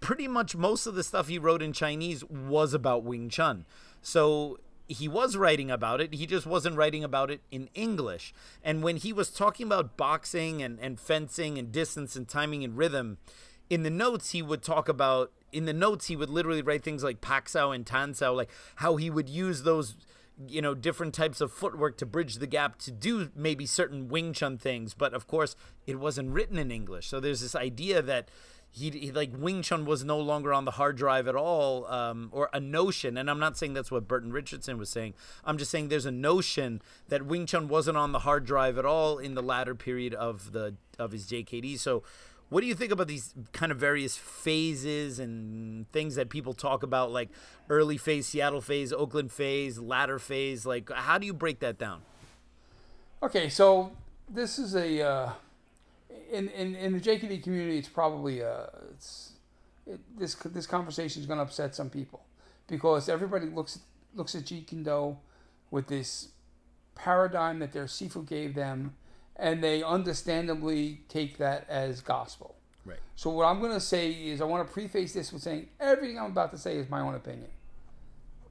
Pretty much most of the stuff he wrote in Chinese was about Wing Chun. So he was writing about it. He just wasn't writing about it in English. And when he was talking about boxing and, and fencing and distance and timing and rhythm, in the notes he would talk about in the notes he would literally write things like Pak Sao and Tan Sao, like how he would use those you know different types of footwork to bridge the gap to do maybe certain Wing Chun things. But of course, it wasn't written in English. So there's this idea that he, he, like Wing Chun was no longer on the hard drive at all, um, or a notion. And I'm not saying that's what Burton Richardson was saying. I'm just saying there's a notion that Wing Chun wasn't on the hard drive at all in the latter period of the of his JKD. So, what do you think about these kind of various phases and things that people talk about, like early phase, Seattle phase, Oakland phase, latter phase? Like, how do you break that down? Okay, so this is a. Uh in, in, in the JKD community, it's probably uh, it's it, this this conversation is going to upset some people because everybody looks looks at Jeet Kune Do with this paradigm that their sifu gave them, and they understandably take that as gospel. Right. So what I'm going to say is I want to preface this with saying everything I'm about to say is my own opinion,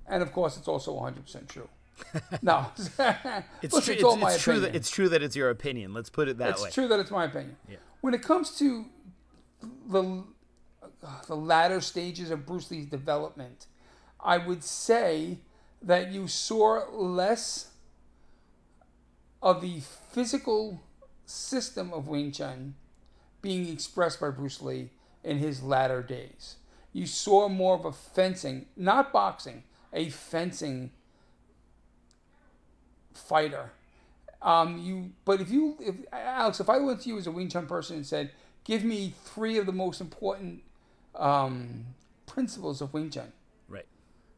and of course it's also 100% true. [LAUGHS] no, [LAUGHS] it's, true, it's, it's, true that it's true that it's your opinion. Let's put it that it's way. It's true that it's my opinion. Yeah. When it comes to the the latter stages of Bruce Lee's development, I would say that you saw less of the physical system of Wing Chun being expressed by Bruce Lee in his latter days. You saw more of a fencing, not boxing, a fencing fighter. Um, you, but if you, if Alex, if I went to you as a Wing Chun person and said, "Give me three of the most important um, principles of Wing Chun," right?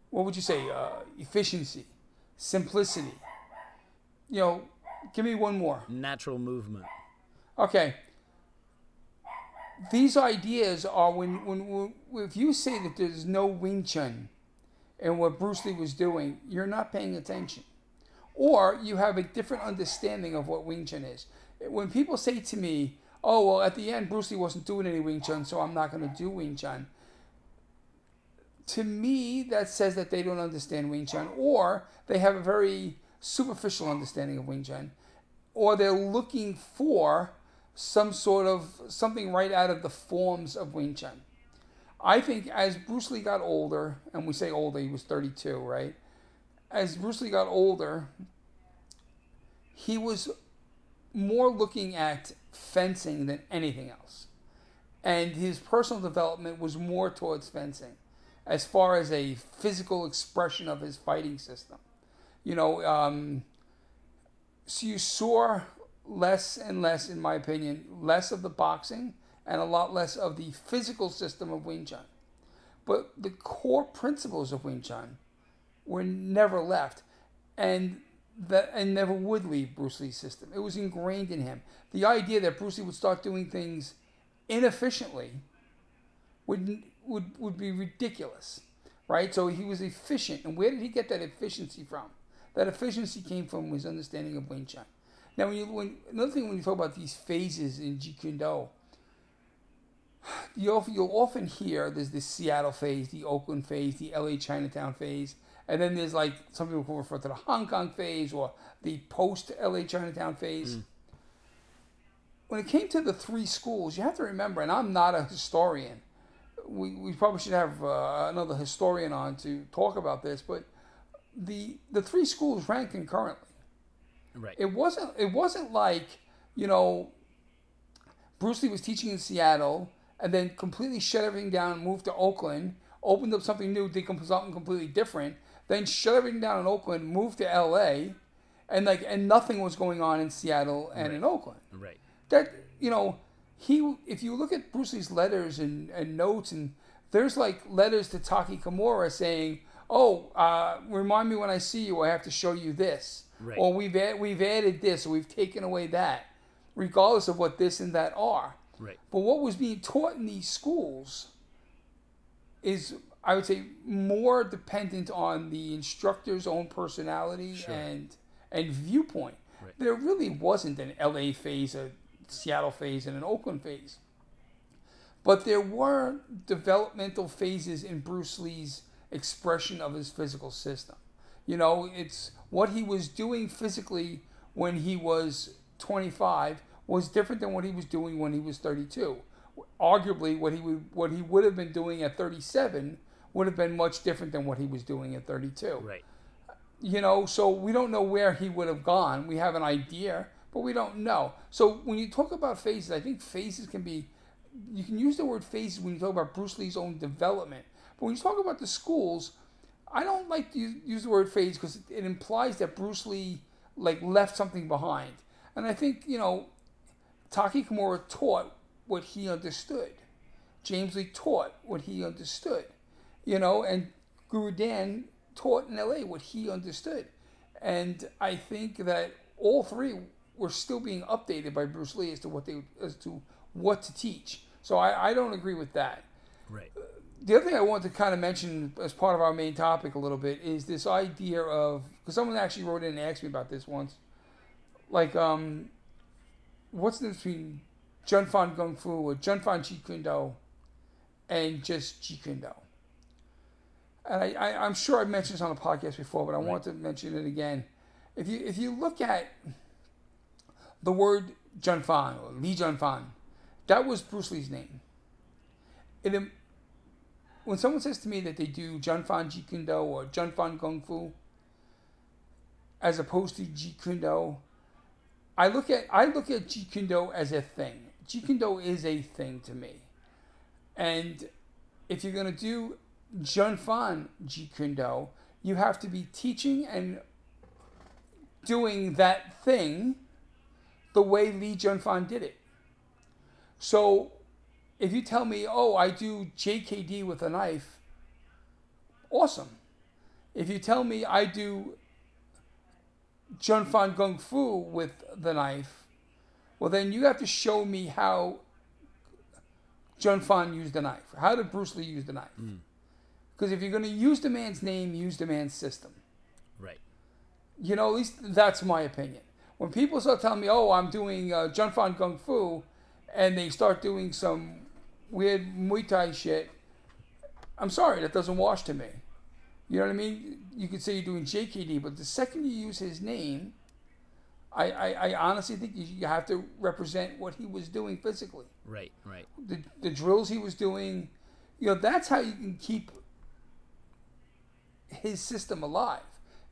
What would you say? Uh, efficiency, simplicity. You know, give me one more. Natural movement. Okay. These ideas are when, when, when if you say that there's no Wing Chun and what Bruce Lee was doing, you're not paying attention or you have a different understanding of what Wing Chun is. When people say to me, "Oh, well, at the end Bruce Lee wasn't doing any Wing Chun, so I'm not going to do Wing Chun," to me that says that they don't understand Wing Chun, or they have a very superficial understanding of Wing Chun, or they're looking for some sort of something right out of the forms of Wing Chun. I think as Bruce Lee got older, and we say older, he was 32, right? As Bruce Lee got older, he was more looking at fencing than anything else. And his personal development was more towards fencing as far as a physical expression of his fighting system. You know, um, so you saw less and less, in my opinion, less of the boxing and a lot less of the physical system of Wing Chun. But the core principles of Wing Chun were never left, and that and never would leave Bruce Lee's system. It was ingrained in him. The idea that Bruce Lee would start doing things inefficiently would would would be ridiculous, right? So he was efficient, and where did he get that efficiency from? That efficiency came from his understanding of Wing Chun. Now, when you when another thing when you talk about these phases in Jeet Kune Do, you'll, you'll often hear there's this Seattle phase, the Oakland phase, the LA Chinatown phase, and then there's like some people who refer to the Hong Kong phase or the post LA Chinatown phase. Mm. When it came to the three schools, you have to remember, and I'm not a historian. We, we probably should have uh, another historian on to talk about this, but the the three schools ranked concurrently. Right. It wasn't it wasn't like you know Bruce Lee was teaching in Seattle and then completely shut everything down, moved to Oakland, opened up something new, did something completely different, then shut everything down in Oakland, moved to L.A., and like and nothing was going on in Seattle and right. in Oakland. Right. That you know he if you look at Bruce Lee's letters and, and notes and there's like letters to Taki Kimura saying, "Oh, uh, remind me when I see you, I have to show you this, right. or we've ad- we've added this, or we've taken away that, regardless of what this and that are." Right. But what was being taught in these schools is I would say more dependent on the instructor's own personality Sure. and and viewpoint. Right. There really wasn't an LA phase, a Seattle phase, and an Oakland phase. But there were developmental phases in Bruce Lee's expression of his physical system. You know, it's what he was doing physically when he was 25 was different than what he was doing when he was 32. Arguably, what he would what he would have been doing at 37 would have been much different than what he was doing at 32 Right. you know so we don't know where he would have gone. We have an idea but we don't know. So when you talk about phases i think phases can be you can use the word phases when you talk about bruce lee's own development. But when you talk about the schools i don't like to use, the word phase because it implies that bruce lee like left something behind. And i think you know taki kimura taught what he understood. James lee taught what he understood you know, and Guru Dan taught in LA what he understood. And I think that all three were still being updated by Bruce Lee as to what they as to what to teach. So I, I don't agree with that. Right. The other thing I want to kind of mention as part of our main topic a little bit is this idea of because someone actually wrote in and asked me about this once. Like, um, what's the difference between Jun Fan Kung Fu or Jun Fan Jeet Kune Do and just Jeet Kune Do? And I, I, I'm sure I've mentioned this on the podcast before, but I want to mention it again. If you if you look at the word Jun Fan or Lee Jun Fan, that was Bruce Lee's name. It, when someone says to me that they do Jun Fan Jeet Kune Do or Jun Fan Kung Fu, as opposed to Jeet Kune Do, I look at I look at Jeet Kune Do as a thing. Jeet Kune Do is a thing to me, and if you're gonna do Jun Fan Jeet you have to be teaching and doing that thing the way Lee Jun Fan did it. So if you tell me, oh, I do JKD with a knife, awesome. If you tell me I do Jun Fan Kung Fu with the knife, well, then you have to show me how Jun Fan used the knife. How did Bruce Lee use the knife? Mm. Because if you're going to use the man's name, use the man's system. Right. You know, at least that's my opinion. When people start telling me, "Oh, I'm doing uh, Jun Fan Kung Fu," and they start doing some weird Muay Thai shit, I'm sorry, that doesn't wash to me. You know what I mean? You could say you're doing JKD, but the second you use his name, I, I, I honestly think you, you have to represent what he was doing physically Right. Right. the, the drills he was doing, you know, that's how you can keep his system alive.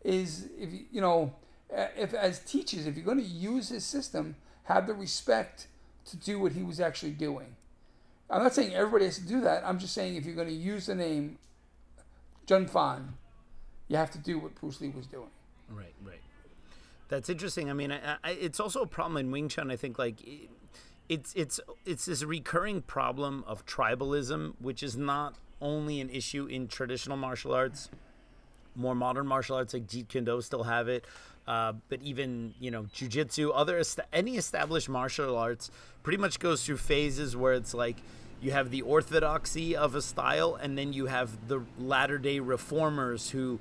Is if you, know, uh, if as teachers, if you're going to use his system, have the respect to do what he was actually doing. I'm not saying everybody has to do that. I'm just saying if you're going to use the name Jun Fan, you have to do what Bruce Lee was doing. Right, right. That's interesting. I mean, I, I, it's also a problem in Wing Chun. I think like it, it's it's it's this recurring problem of tribalism, which is not only an issue in traditional martial arts. More modern martial arts like Jeet Kune Do still have it, uh, but even you know jujitsu, other est- any established martial arts pretty much goes through phases where it's like you have the orthodoxy of a style, and then you have the latter day reformers who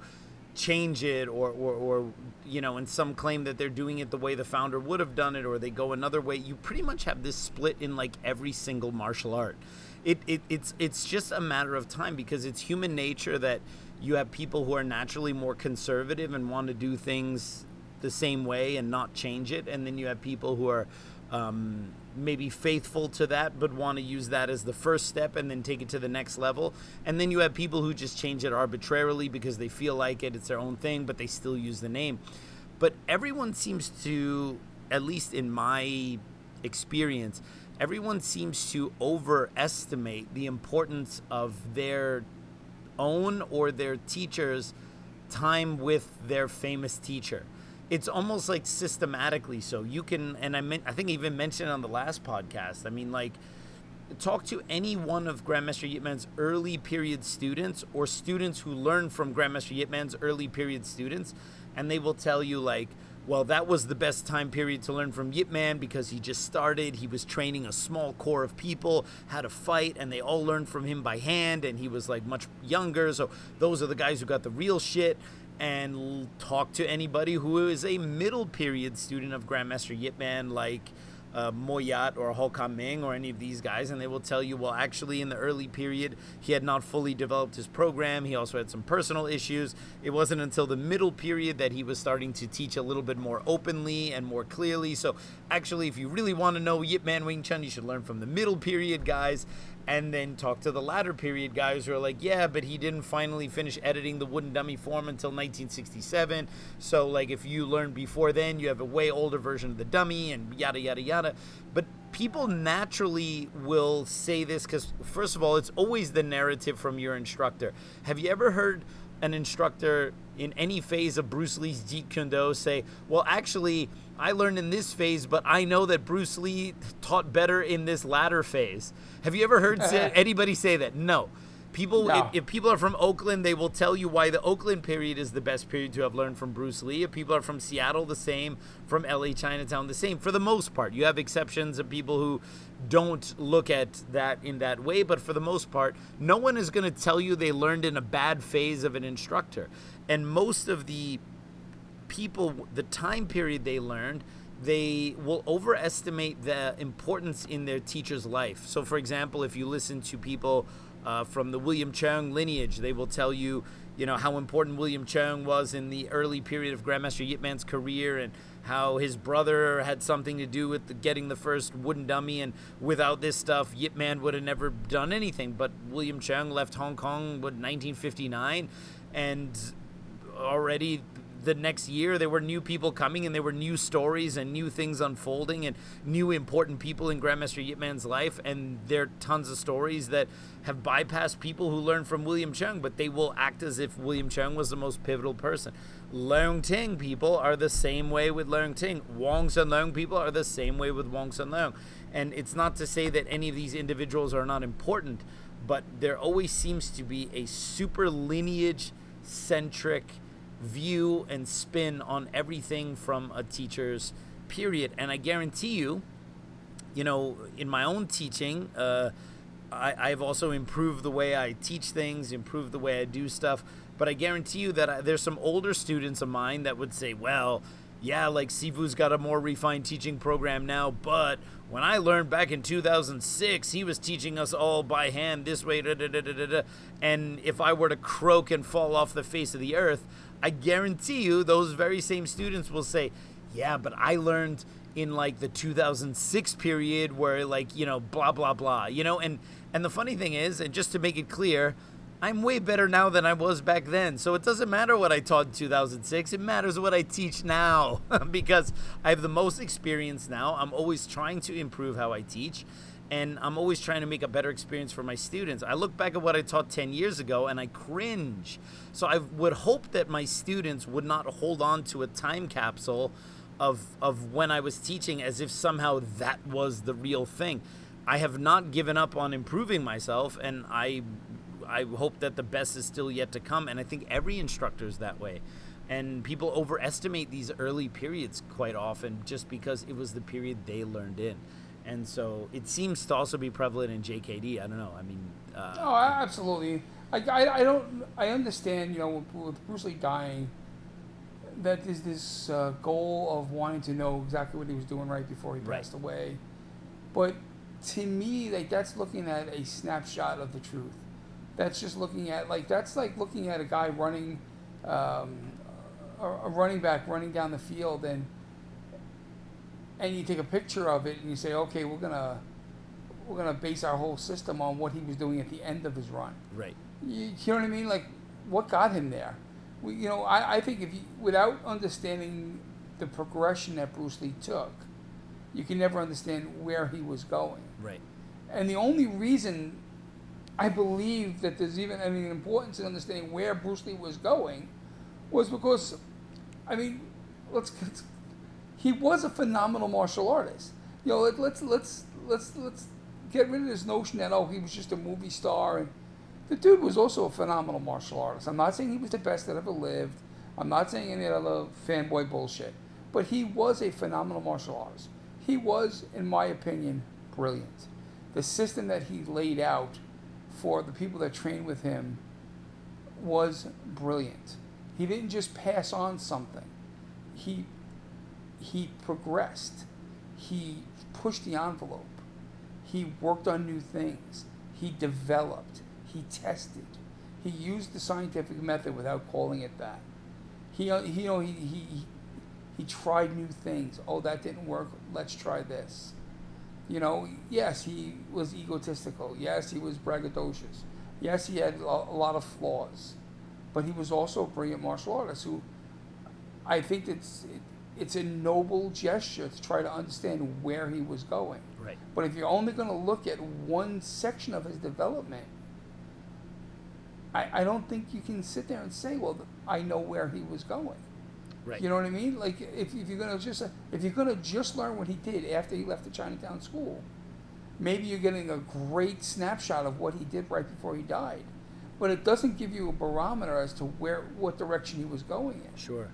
change it or, or, or you know and some claim that they're doing it the way the founder would have done it or they go another way. You pretty much have this split in like every single martial art. It, it it's it's just a matter of time because it's human nature that you have people who are naturally more conservative and want to do things the same way and not change it and then you have people who are um, maybe faithful to that but want to use that as the first step and then take it to the next level. And then you have people who just change it arbitrarily because they feel like it it's their own thing but they still use the name. But everyone seems to at least in my experience everyone seems to overestimate the importance of their own or their teacher's time with their famous teacher. It's almost like systematically so. You can and i meant i think I even mentioned on the last podcast. I mean like talk to any one of grandmaster Yip Man's early period students or students who learn from grandmaster Yip Man's early period students and they will tell you like well, that was the best time period to learn from Yip Man because he just started. He was training a small core of people how to fight, and they all learned from him by hand, and he was like much younger. So those are the guys who got the real shit. And talk to anybody who is a middle period student of Grandmaster Yip Man, like uh, Moy Yat or Ho Kam Ming or any of these guys, and they will tell you, well, actually, in the early period, he had not fully developed his program. He also had some personal issues. It wasn't until the middle period that he was starting to teach a little bit more openly and more clearly. So, actually, if you really want to know Yip Man Wing Chun, you should learn from the middle period guys and then talk to the latter period guys who are like, yeah, but he didn't finally finish editing the wooden dummy form until 1967. So, like, if you learned before then, you have a way older version of the dummy and yada, yada, yada. But people naturally will say this because, first of all, it's always the narrative from your instructor. Have you ever heard an instructor in any phase of Bruce Lee's Jeet Kune Do say, well, actually, I learned in this phase, but I know that Bruce Lee taught better in this latter phase. Have you ever heard uh-huh. say, anybody say that? No. People, No. if, if people are from Oakland, they will tell you why the Oakland period is the best period to have learned from Bruce Lee. If people are from Seattle, the same. From LA Chinatown, the same. For the most part, you have exceptions of people who don't look at that in that way, but for the most part, no one is going to tell you they learned in a bad phase of an instructor. And most of the people, the time period they learned, they will overestimate the importance in their teacher's life. So, for example, if you listen to people uh, from the William Cheung lineage, they will tell you, you know, how important William Cheung was in the early period of Grandmaster Yip Man's career and how his brother had something to do with getting the first wooden dummy. And without this stuff, Yip Man would have never done anything. But William Cheung left Hong Kong, what, 1959? And already the next year there were new people coming and there were new stories and new things unfolding and new important people in Grandmaster Yip Man's life and there are tons of stories that have bypassed people who learned from William Cheung but they will act as if William Cheung was the most pivotal person. Leung Ting people are the same way with Leung Ting. Wong Sun Leung people are the same way with Wong Sun Leung. And it's not to say that any of these individuals are not important, but there always seems to be a super lineage centric view and spin on everything from a teacher's period. And I guarantee you, you know, in my own teaching, uh, I, I've also improved the way I teach things, improved the way I do stuff. But I guarantee you that I, there's some older students of mine that would say, well, yeah, like Sifu's got a more refined teaching program now, but when I learned back in 2006, he was teaching us all by hand this way, da, da, da. and if I were to croak and fall off the face of the earth, I guarantee you those very same students will say, yeah, but I learned in like the 2006 period where like, you know, blah, blah, blah, you know, and, and the funny thing is, and just to make it clear, I'm way better now than I was back then. So it doesn't matter what I taught in 2006. It matters what I teach now [LAUGHS] because I have the most experience now. I'm always trying to improve how I teach and I'm always trying to make a better experience for my students. I look back at what I taught 10 years ago and I cringe. So I would hope that my students would not hold on to a time capsule of of when I was teaching as if somehow that was the real thing. I have not given up on improving myself and I I hope that the best is still yet to come. And I think every instructor is that way. And people overestimate these early periods quite often just because it was the period they learned in. And so it seems to also be prevalent in JKD. I don't know. I mean, uh, Oh, absolutely. I, I, I don't. I understand. You know, with, with Bruce Lee dying, that is this uh, goal of wanting to know exactly what he was doing right before he Right. passed away. But to me, like that's looking at a snapshot of the truth. That's just looking at like that's like looking at a guy running, um, a, a running back running down the field and and you take a picture of it and you say, okay, we're gonna we're gonna base our whole system on what he was doing at the end of his run. right. You, you know what I mean? Like, what got him there? We, you know, I, I think if you, without understanding the progression that Bruce Lee took, you can never understand where he was going. Right. And the only reason I believe that there's even, I mean, importance in understanding where Bruce Lee was going was because, I mean, let's, let's he was a phenomenal martial artist. You know, let, let's let's let's let's get rid of this notion that oh he was just a movie star and the dude was also a phenomenal martial artist. I'm not saying he was the best that ever lived. I'm not saying any other fanboy bullshit. But he was a phenomenal martial artist. He was, in my opinion, brilliant. The system that he laid out for the people that trained with him was brilliant. He didn't just pass on something. He he progressed. He pushed the envelope. He worked on new things. He developed. He tested. He used the scientific method without calling it that. He, uh, he you know, he, he, he tried new things. Oh, that didn't work. Let's try this. You know, yes, he was egotistical. Yes, he was braggadocious. Yes, he had a lot of flaws. But he was also a brilliant martial artist who I think it's, it, it's a noble gesture to try to understand where he was going. Right. But if you're only going to look at one section of his development, I, I don't think you can sit there and say, well, I know where he was going. Right. You know what I mean? Like if, if you're gonna just if you're gonna just learn what he did after he left the Chinatown school, maybe you're getting a great snapshot of what he did right before he died, but it doesn't give you a barometer as to where what direction he was going in. Sure.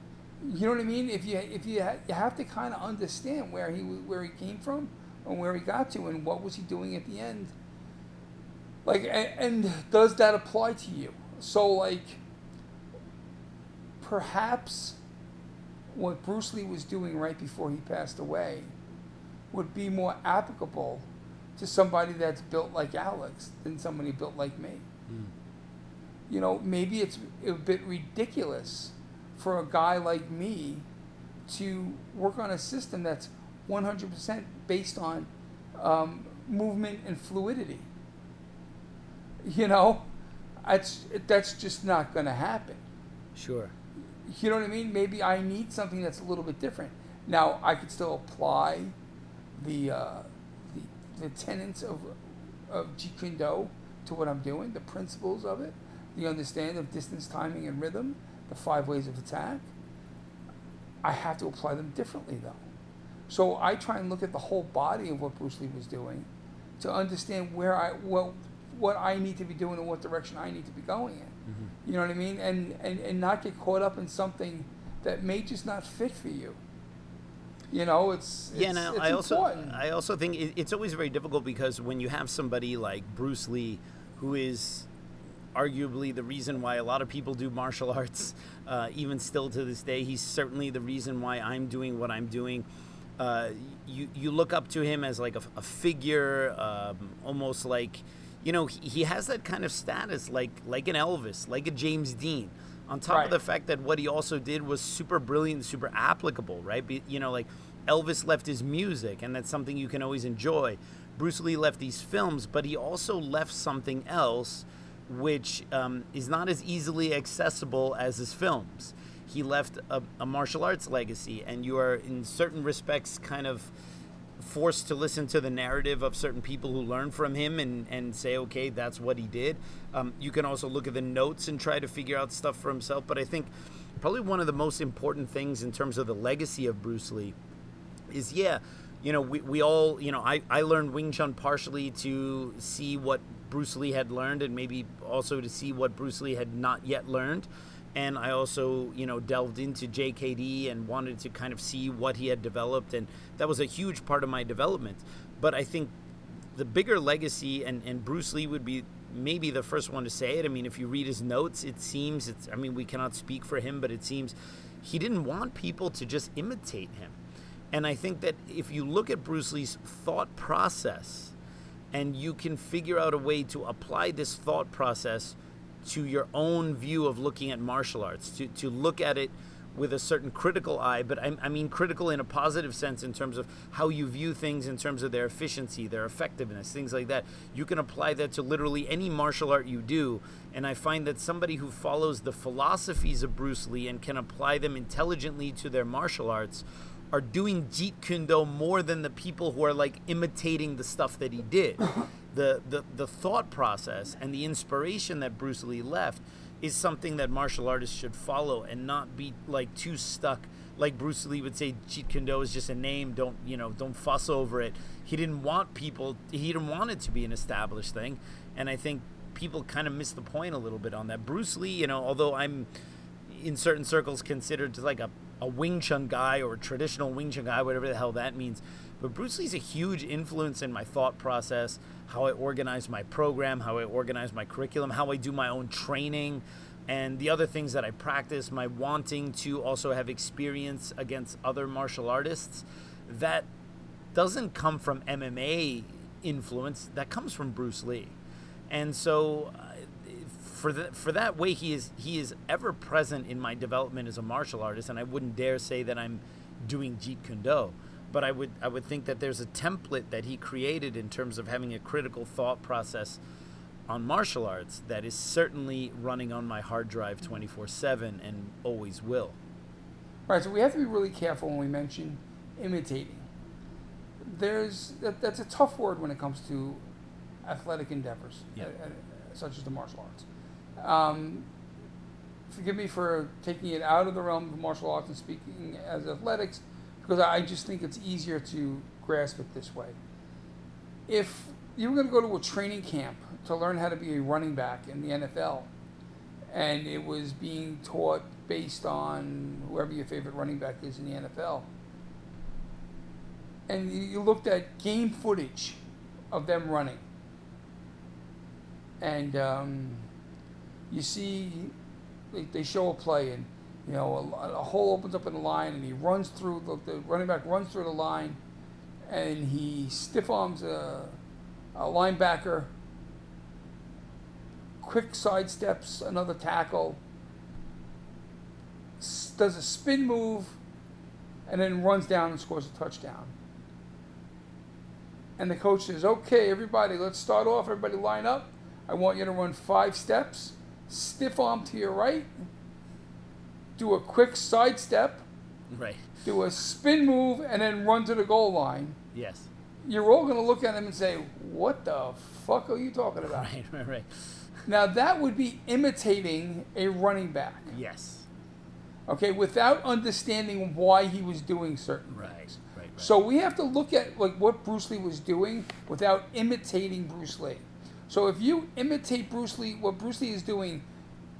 You know what I mean? If you if you ha- you have to kind of understand where he where he came from and where he got to and what was he doing at the end. Like and, and does that apply to you? So like perhaps what Bruce Lee was doing right before he passed away would be more applicable to somebody that's built like Alex than somebody built like me. Mm. You know, maybe it's a bit ridiculous for a guy like me to work on a system that's 100% based on um, movement and fluidity. You know, that's that's just not going to happen. Sure. You know what I mean? Maybe I need something that's a little bit different. Now I could still apply the uh, the, the tenets of of Jeet Kune Do to what I'm doing, the principles of it, the understanding of distance, timing, and rhythm, the five ways of attack. I have to apply them differently though. So I try and look at the whole body of what Bruce Lee was doing to understand where I what what I need to be doing and what direction I need to be going in. Mm-hmm. You know what I mean? And, and and not get caught up in something that may just not fit for you. You know, it's, it's yeah. Now it's I also important. I also think it, it's always very difficult because when you have somebody like Bruce Lee, who is arguably the reason why a lot of people do martial arts, uh, even still to this day, he's certainly the reason why I'm doing what I'm doing. Uh, you you look up to him as like a, a figure, um, almost like you know he, he has that kind of status, like like an Elvis, like a James Dean. On top Right. of the fact that what he also did was super brilliant, super applicable, right? Be, you know, like Elvis left his music, and that's something you can always enjoy. Bruce Lee left these films, but he also left something else, which um, is not as easily accessible as his films. He left a, a martial arts legacy, and you are, in certain respects, kind of forced to listen to the narrative of certain people who learn from him and, and say, okay, that's what he did. Um, you can also look at the notes and try to figure out stuff for himself. But I think probably one of the most important things in terms of the legacy of Bruce Lee is, yeah, you know, we, we all, you know, I, I learned Wing Chun partially to see what Bruce Lee had learned and maybe also to see what Bruce Lee had not yet learned and I also, you know, delved into JKD and wanted to kind of see what he had developed, and that was a huge part of my development. But I think the bigger legacy, and, and Bruce Lee would be maybe the first one to say it. I mean, if you read his notes, it seems it's. I mean, we cannot speak for him, but it seems he didn't want people to just imitate him. And I think that if you look at Bruce Lee's thought process, and you can figure out a way to apply this thought process to your own view of looking at martial arts, to, to look at it with a certain critical eye, but I, I mean critical in a positive sense in terms of how you view things in terms of their efficiency, their effectiveness, things like that. You can apply that to literally any martial art you do. And I find that somebody who follows the philosophies of Bruce Lee and can apply them intelligently to their martial arts are doing Jeet Kune Do more than the people who are like imitating the stuff that he did. [LAUGHS] the, the the thought process and the inspiration that Bruce Lee left is something that martial artists should follow and not be like too stuck. Like Bruce Lee would say, Jeet Kune Do is just a name. Don't you know? Don't fuss over it. He didn't want people. He didn't want it to be an established thing, and I think people kind of miss the point a little bit on that. Bruce Lee, you know, although I'm in certain circles considered to like a a Wing Chun guy or a traditional Wing Chun guy, whatever the hell that means. But Bruce Lee's a huge influence in my thought process, how I organize my program, how I organize my curriculum, how I do my own training, and the other things that I practice, my wanting to also have experience against other martial artists. That doesn't come from MMA influence, that comes from Bruce Lee. And so for the, for that way he is he is ever present in my development as a martial artist and I wouldn't dare say that I'm doing Jeet Kune Do but I would I would think that there's a template that he created in terms of having a critical thought process on martial arts that is certainly running on my hard drive 24/7 and always will. Right, so we have to be really careful when we mention imitating. There's that, that's a tough word when it comes to athletic endeavors, Yeah. uh, uh, such as the martial arts. Um, forgive me for taking it out of the realm of martial arts and speaking as athletics, because I just think it's easier to grasp it this way. If you were going to go to a training camp to learn how to be a running back in the NFL, and it was being taught based on whoever your favorite running back is in the NFL, and you- looked at game footage of them running, and um, you see they, they show a play and you know a, a hole opens up in the line and he runs through the, the running back runs through the line and he stiff arms a, a linebacker quick sidesteps another tackle s- does a spin move and then runs down and scores a touchdown. And the coach says okay everybody let's start off. Everybody line up. I want you to run five steps stiff arm to your right do a quick sidestep Right. do a spin move and then run to the goal line Yes. you're all going to look at him and say what the fuck are you talking about [LAUGHS] Right, right, right. now that would be imitating a running back Yes. okay without understanding why he was doing certain Right. things Right, right. so we have to look at like what Bruce Lee was doing without imitating Bruce Lee. So if you imitate Bruce Lee, what Bruce Lee is doing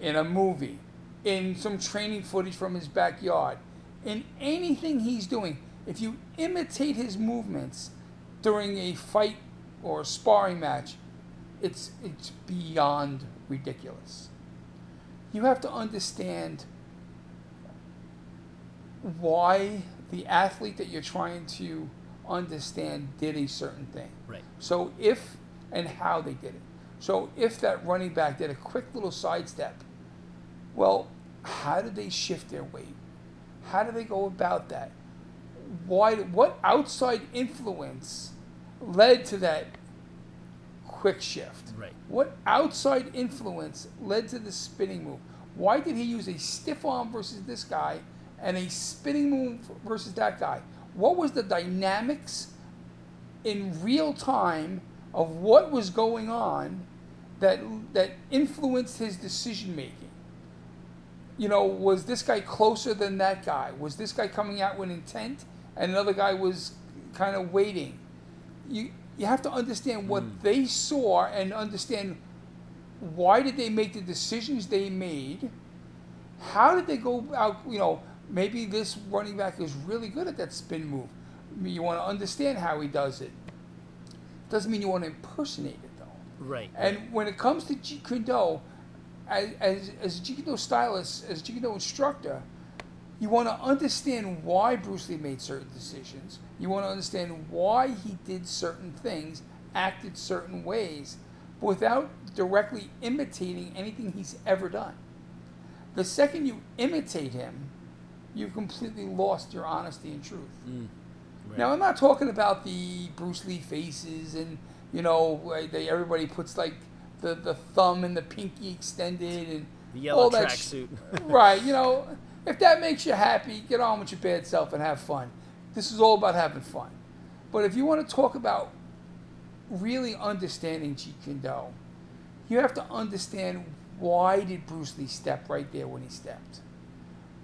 in a movie, in some training footage from his backyard, in anything he's doing, if you imitate his movements during a fight or a sparring match, it's it's beyond ridiculous. You have to understand why the athlete that you're trying to understand did a certain thing. Right. So if and how they did it. So if that running back did a quick little sidestep, well, how did they shift their weight? How do they go about that? Why? What outside influence led to that quick shift? Right. What outside influence led to the spinning move? Why did he use a stiff arm versus this guy and a spinning move versus that guy? What was the dynamics in real time of what was going on that that influenced his decision making? You know, was this guy closer than that guy? Was this guy coming out with intent and another guy was kind of waiting? You you have to understand what hmm. they saw and understand why did they make the decisions they made? How did they go out? You know, maybe this running back is really good at that spin move. I mean, You want to understand how he does it. Doesn't mean you want to impersonate it though. Right. And when it comes to Jeet Kune Do, as, as, as a Jeet Kune Do stylist, as a Jeet Kune Do instructor, you want to understand why Bruce Lee made certain decisions. You want to understand why he did certain things, acted certain ways, but without directly imitating anything he's ever done. The second you imitate him, you've completely lost your honesty and truth. Mm. Right. Now I'm not talking about the Bruce Lee faces and you know they everybody puts like the, the thumb and the pinky extended and the yellow that sh- tracksuit. [LAUGHS] right. You know, if that makes you happy, get on with your bad self and have fun. This is all about having fun. But if you want to talk about really understanding Jeet Kune Do, you have to understand why did Bruce Lee step right there when he stepped.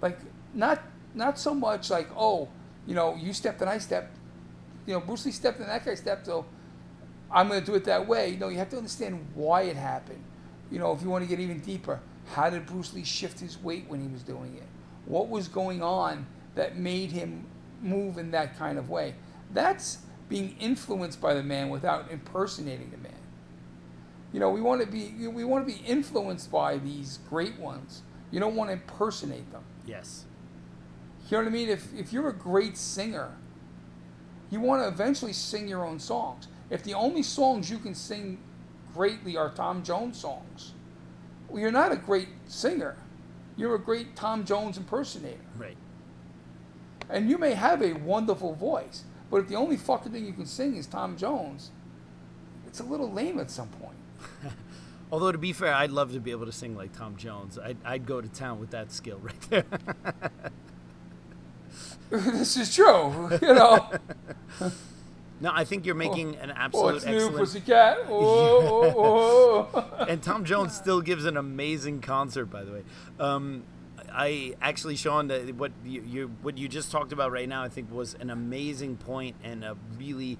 Like not not so much like oh you know you stepped and I stepped. You know Bruce Lee stepped and that guy stepped. So I'm going to do it that way. You know, you have to understand why it happened. You know, if you want to get even deeper, how did Bruce Lee shift his weight when he was doing it? What was going on that made him move in that kind of way. That's being influenced by the man without impersonating the man. You know, we want to be we want to be influenced by these great ones. You don't want to impersonate them. Yes. You know what I mean? If if you're a great singer, you want to eventually sing your own songs. If the only songs you can sing greatly are Tom Jones songs, well, you're not a great singer. You're a great Tom Jones impersonator. Right. And you may have a wonderful voice, but if the only fucking thing you can sing is Tom Jones, it's a little lame at some point. [LAUGHS] Although to be fair, I'd love to be able to sing like Tom Jones. I'd, I'd go to town with that skill right there. [LAUGHS] [LAUGHS] this is true, you know. [LAUGHS] no, I think you're making an Oh, absolute it's new, excellent. pussycat. Oh, [LAUGHS] oh, oh. and Tom Jones still gives an amazing concert, by the way. Um, I actually, Sean, what you, you what you just talked about right now, I think was an amazing point and a really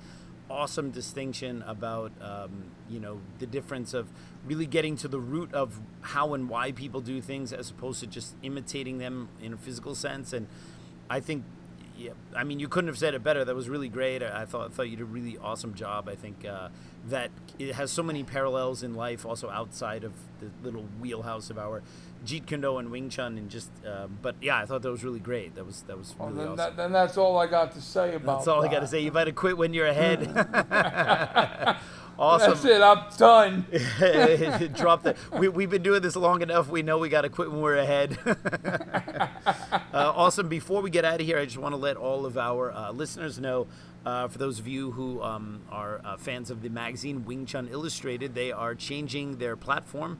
awesome distinction about um, you know the difference of really getting to the root of how and why people do things as opposed to just imitating them in a physical sense. And I think yeah, I mean, you couldn't have said it better. That was really great. I thought thought you did a really awesome job. I think uh, that it has so many parallels in life, also outside of the little wheelhouse of our Jeet Kune Do and Wing Chun, and just. Um, but yeah, I thought that was really great. That was that was Well, really then, awesome. that, then that's all I got to say about That's all I got to say. You better quit when you're ahead. [LAUGHS] [LAUGHS] awesome. That's it. I'm done. [LAUGHS] Drop that. We, we've been doing this long enough. We know we got to quit when we're ahead. uh, awesome. Before we get out of here, I just want to let all of our uh, listeners know. Uh, for those of you who um, are uh, fans of the magazine Wing Chun Illustrated, they are changing their platform.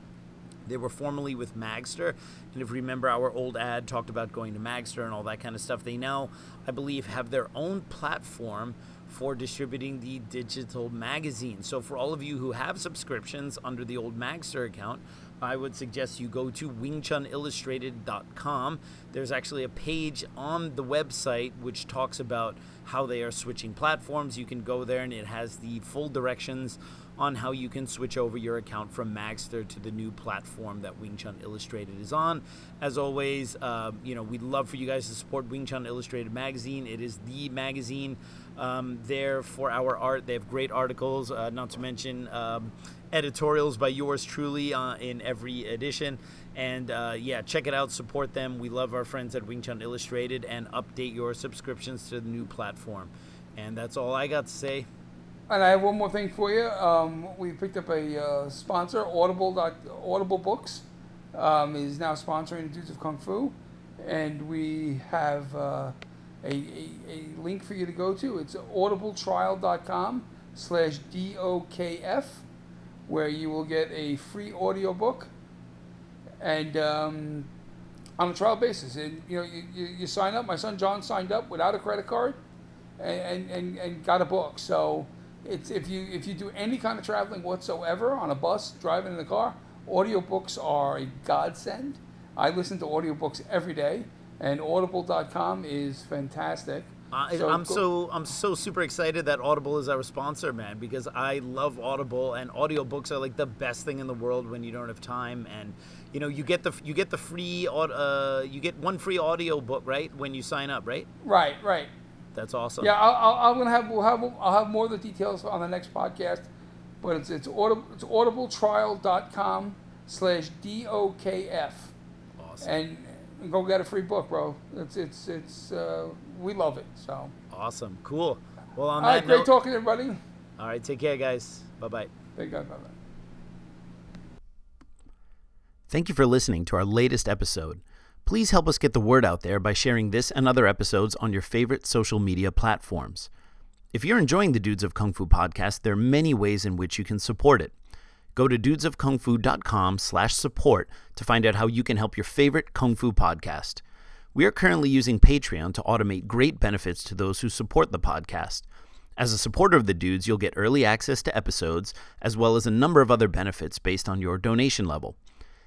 They were formerly with Magzter, and if you remember, our old ad talked about going to Magzter and all that kind of stuff. They now, I believe, have their own platform for distributing the digital magazine. So, for all of you who have subscriptions under the old Magzter account, I would suggest you go to wingchunillustrated.com. There's actually a page on the website which talks about how they are switching platforms. You can go there and it has the full directions on how you can switch over your account from Magzter to the new platform that Wing Chun Illustrated is on. As always, uh, you know we'd love for you guys to support Wing Chun Illustrated magazine. It is the magazine um, there for our art. They have great articles, uh, not to mention um, editorials by yours truly uh, in every edition. And uh, yeah, check it out, support them. We love our friends at Wing Chun Illustrated, and update your subscriptions to the new platform. And that's all I got to say. And I have one more thing for you. Um, we picked up a uh, sponsor, Audible. Audible Books um, is now sponsoring Dudes of Kung Fu, and we have uh, a, a, a link for you to go to. It's audibletrial.com slash DOKF, where you will get a free audiobook and um, on a trial basis. And you know, you, you sign up. My son John signed up without a credit card, and, and, and got a book. So it's if you if you do any kind of traveling whatsoever on a bus, driving in a car, audiobooks are a godsend. I listen to audiobooks every day, and Audible.com is fantastic. I, So I'm go- so I'm so super excited that Audible is our sponsor, man, because I love Audible and audiobooks are like the best thing in the world when you don't have time and you know you get the you get the free uh you get one free audio book right when you sign up, right? Right, right. That's awesome. Yeah, I'll, I'll, I'm gonna have we'll have I'll have more of the details on the next podcast, but it's it's audible it's audibletrial.com slash dokf Awesome. and go get a free book, bro. It's it's it's uh, we love it. So Awesome. Cool. Well, on all right, that great note, talking to everybody. all right, take care, guys. Bye bye. Thank God, bye bye. Thank you for listening to our latest episode. Please help us get the word out there by sharing this and other episodes on your favorite social media platforms. If you're enjoying the Dudes of Kung Fu podcast, there are many ways in which you can support it. Go to dudesofkungfu.com slash support to find out how you can help your favorite Kung Fu podcast. We are currently using Patreon to automate great benefits to those who support the podcast. As a supporter of the Dudes, you'll get early access to episodes, as well as a number of other benefits based on your donation level.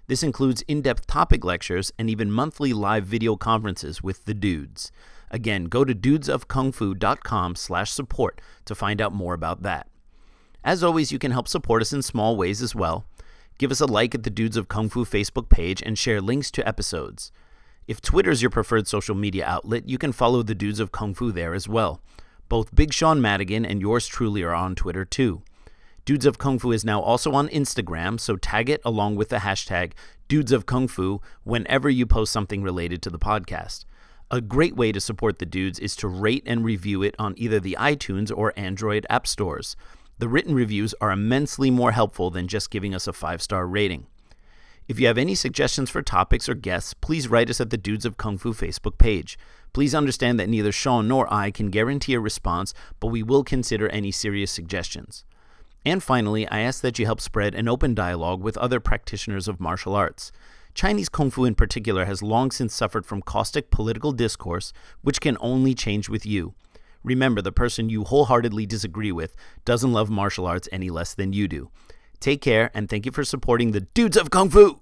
This includes in depth topic lectures and even monthly live video conferences with the dudes. Again, go to dudesofkungfu.com slash support to find out more about that. As always, you can help support us in small ways as well. Give us a like at the Dudes of Kung Fu Facebook page and share links to episodes. If Twitter is your preferred social media outlet, you can follow the Dudes of Kung Fu there as well. Both Big Sean Madigan and yours truly are on Twitter too. Dudes of Kung Fu is now also on Instagram, so tag it along with the hashtag Dudes of Kung Fu whenever you post something related to the podcast. A great way to support the dudes is to rate and review it on either the iTunes or Android app stores. The written reviews are immensely more helpful than just giving us a five star rating. If you have any suggestions for topics or guests, please write us at the Dudes of Kung Fu Facebook page. Please understand that neither Sean nor I can guarantee a response, but we will consider any serious suggestions. And finally, I ask that you help spread an open dialogue with other practitioners of martial arts. Chinese Kung Fu in particular has long since suffered from caustic political discourse, which can only change with you. Remember, the person you wholeheartedly disagree with doesn't love martial arts any less than you do. Take care, and thank you for supporting the Dudes of Kung Fu!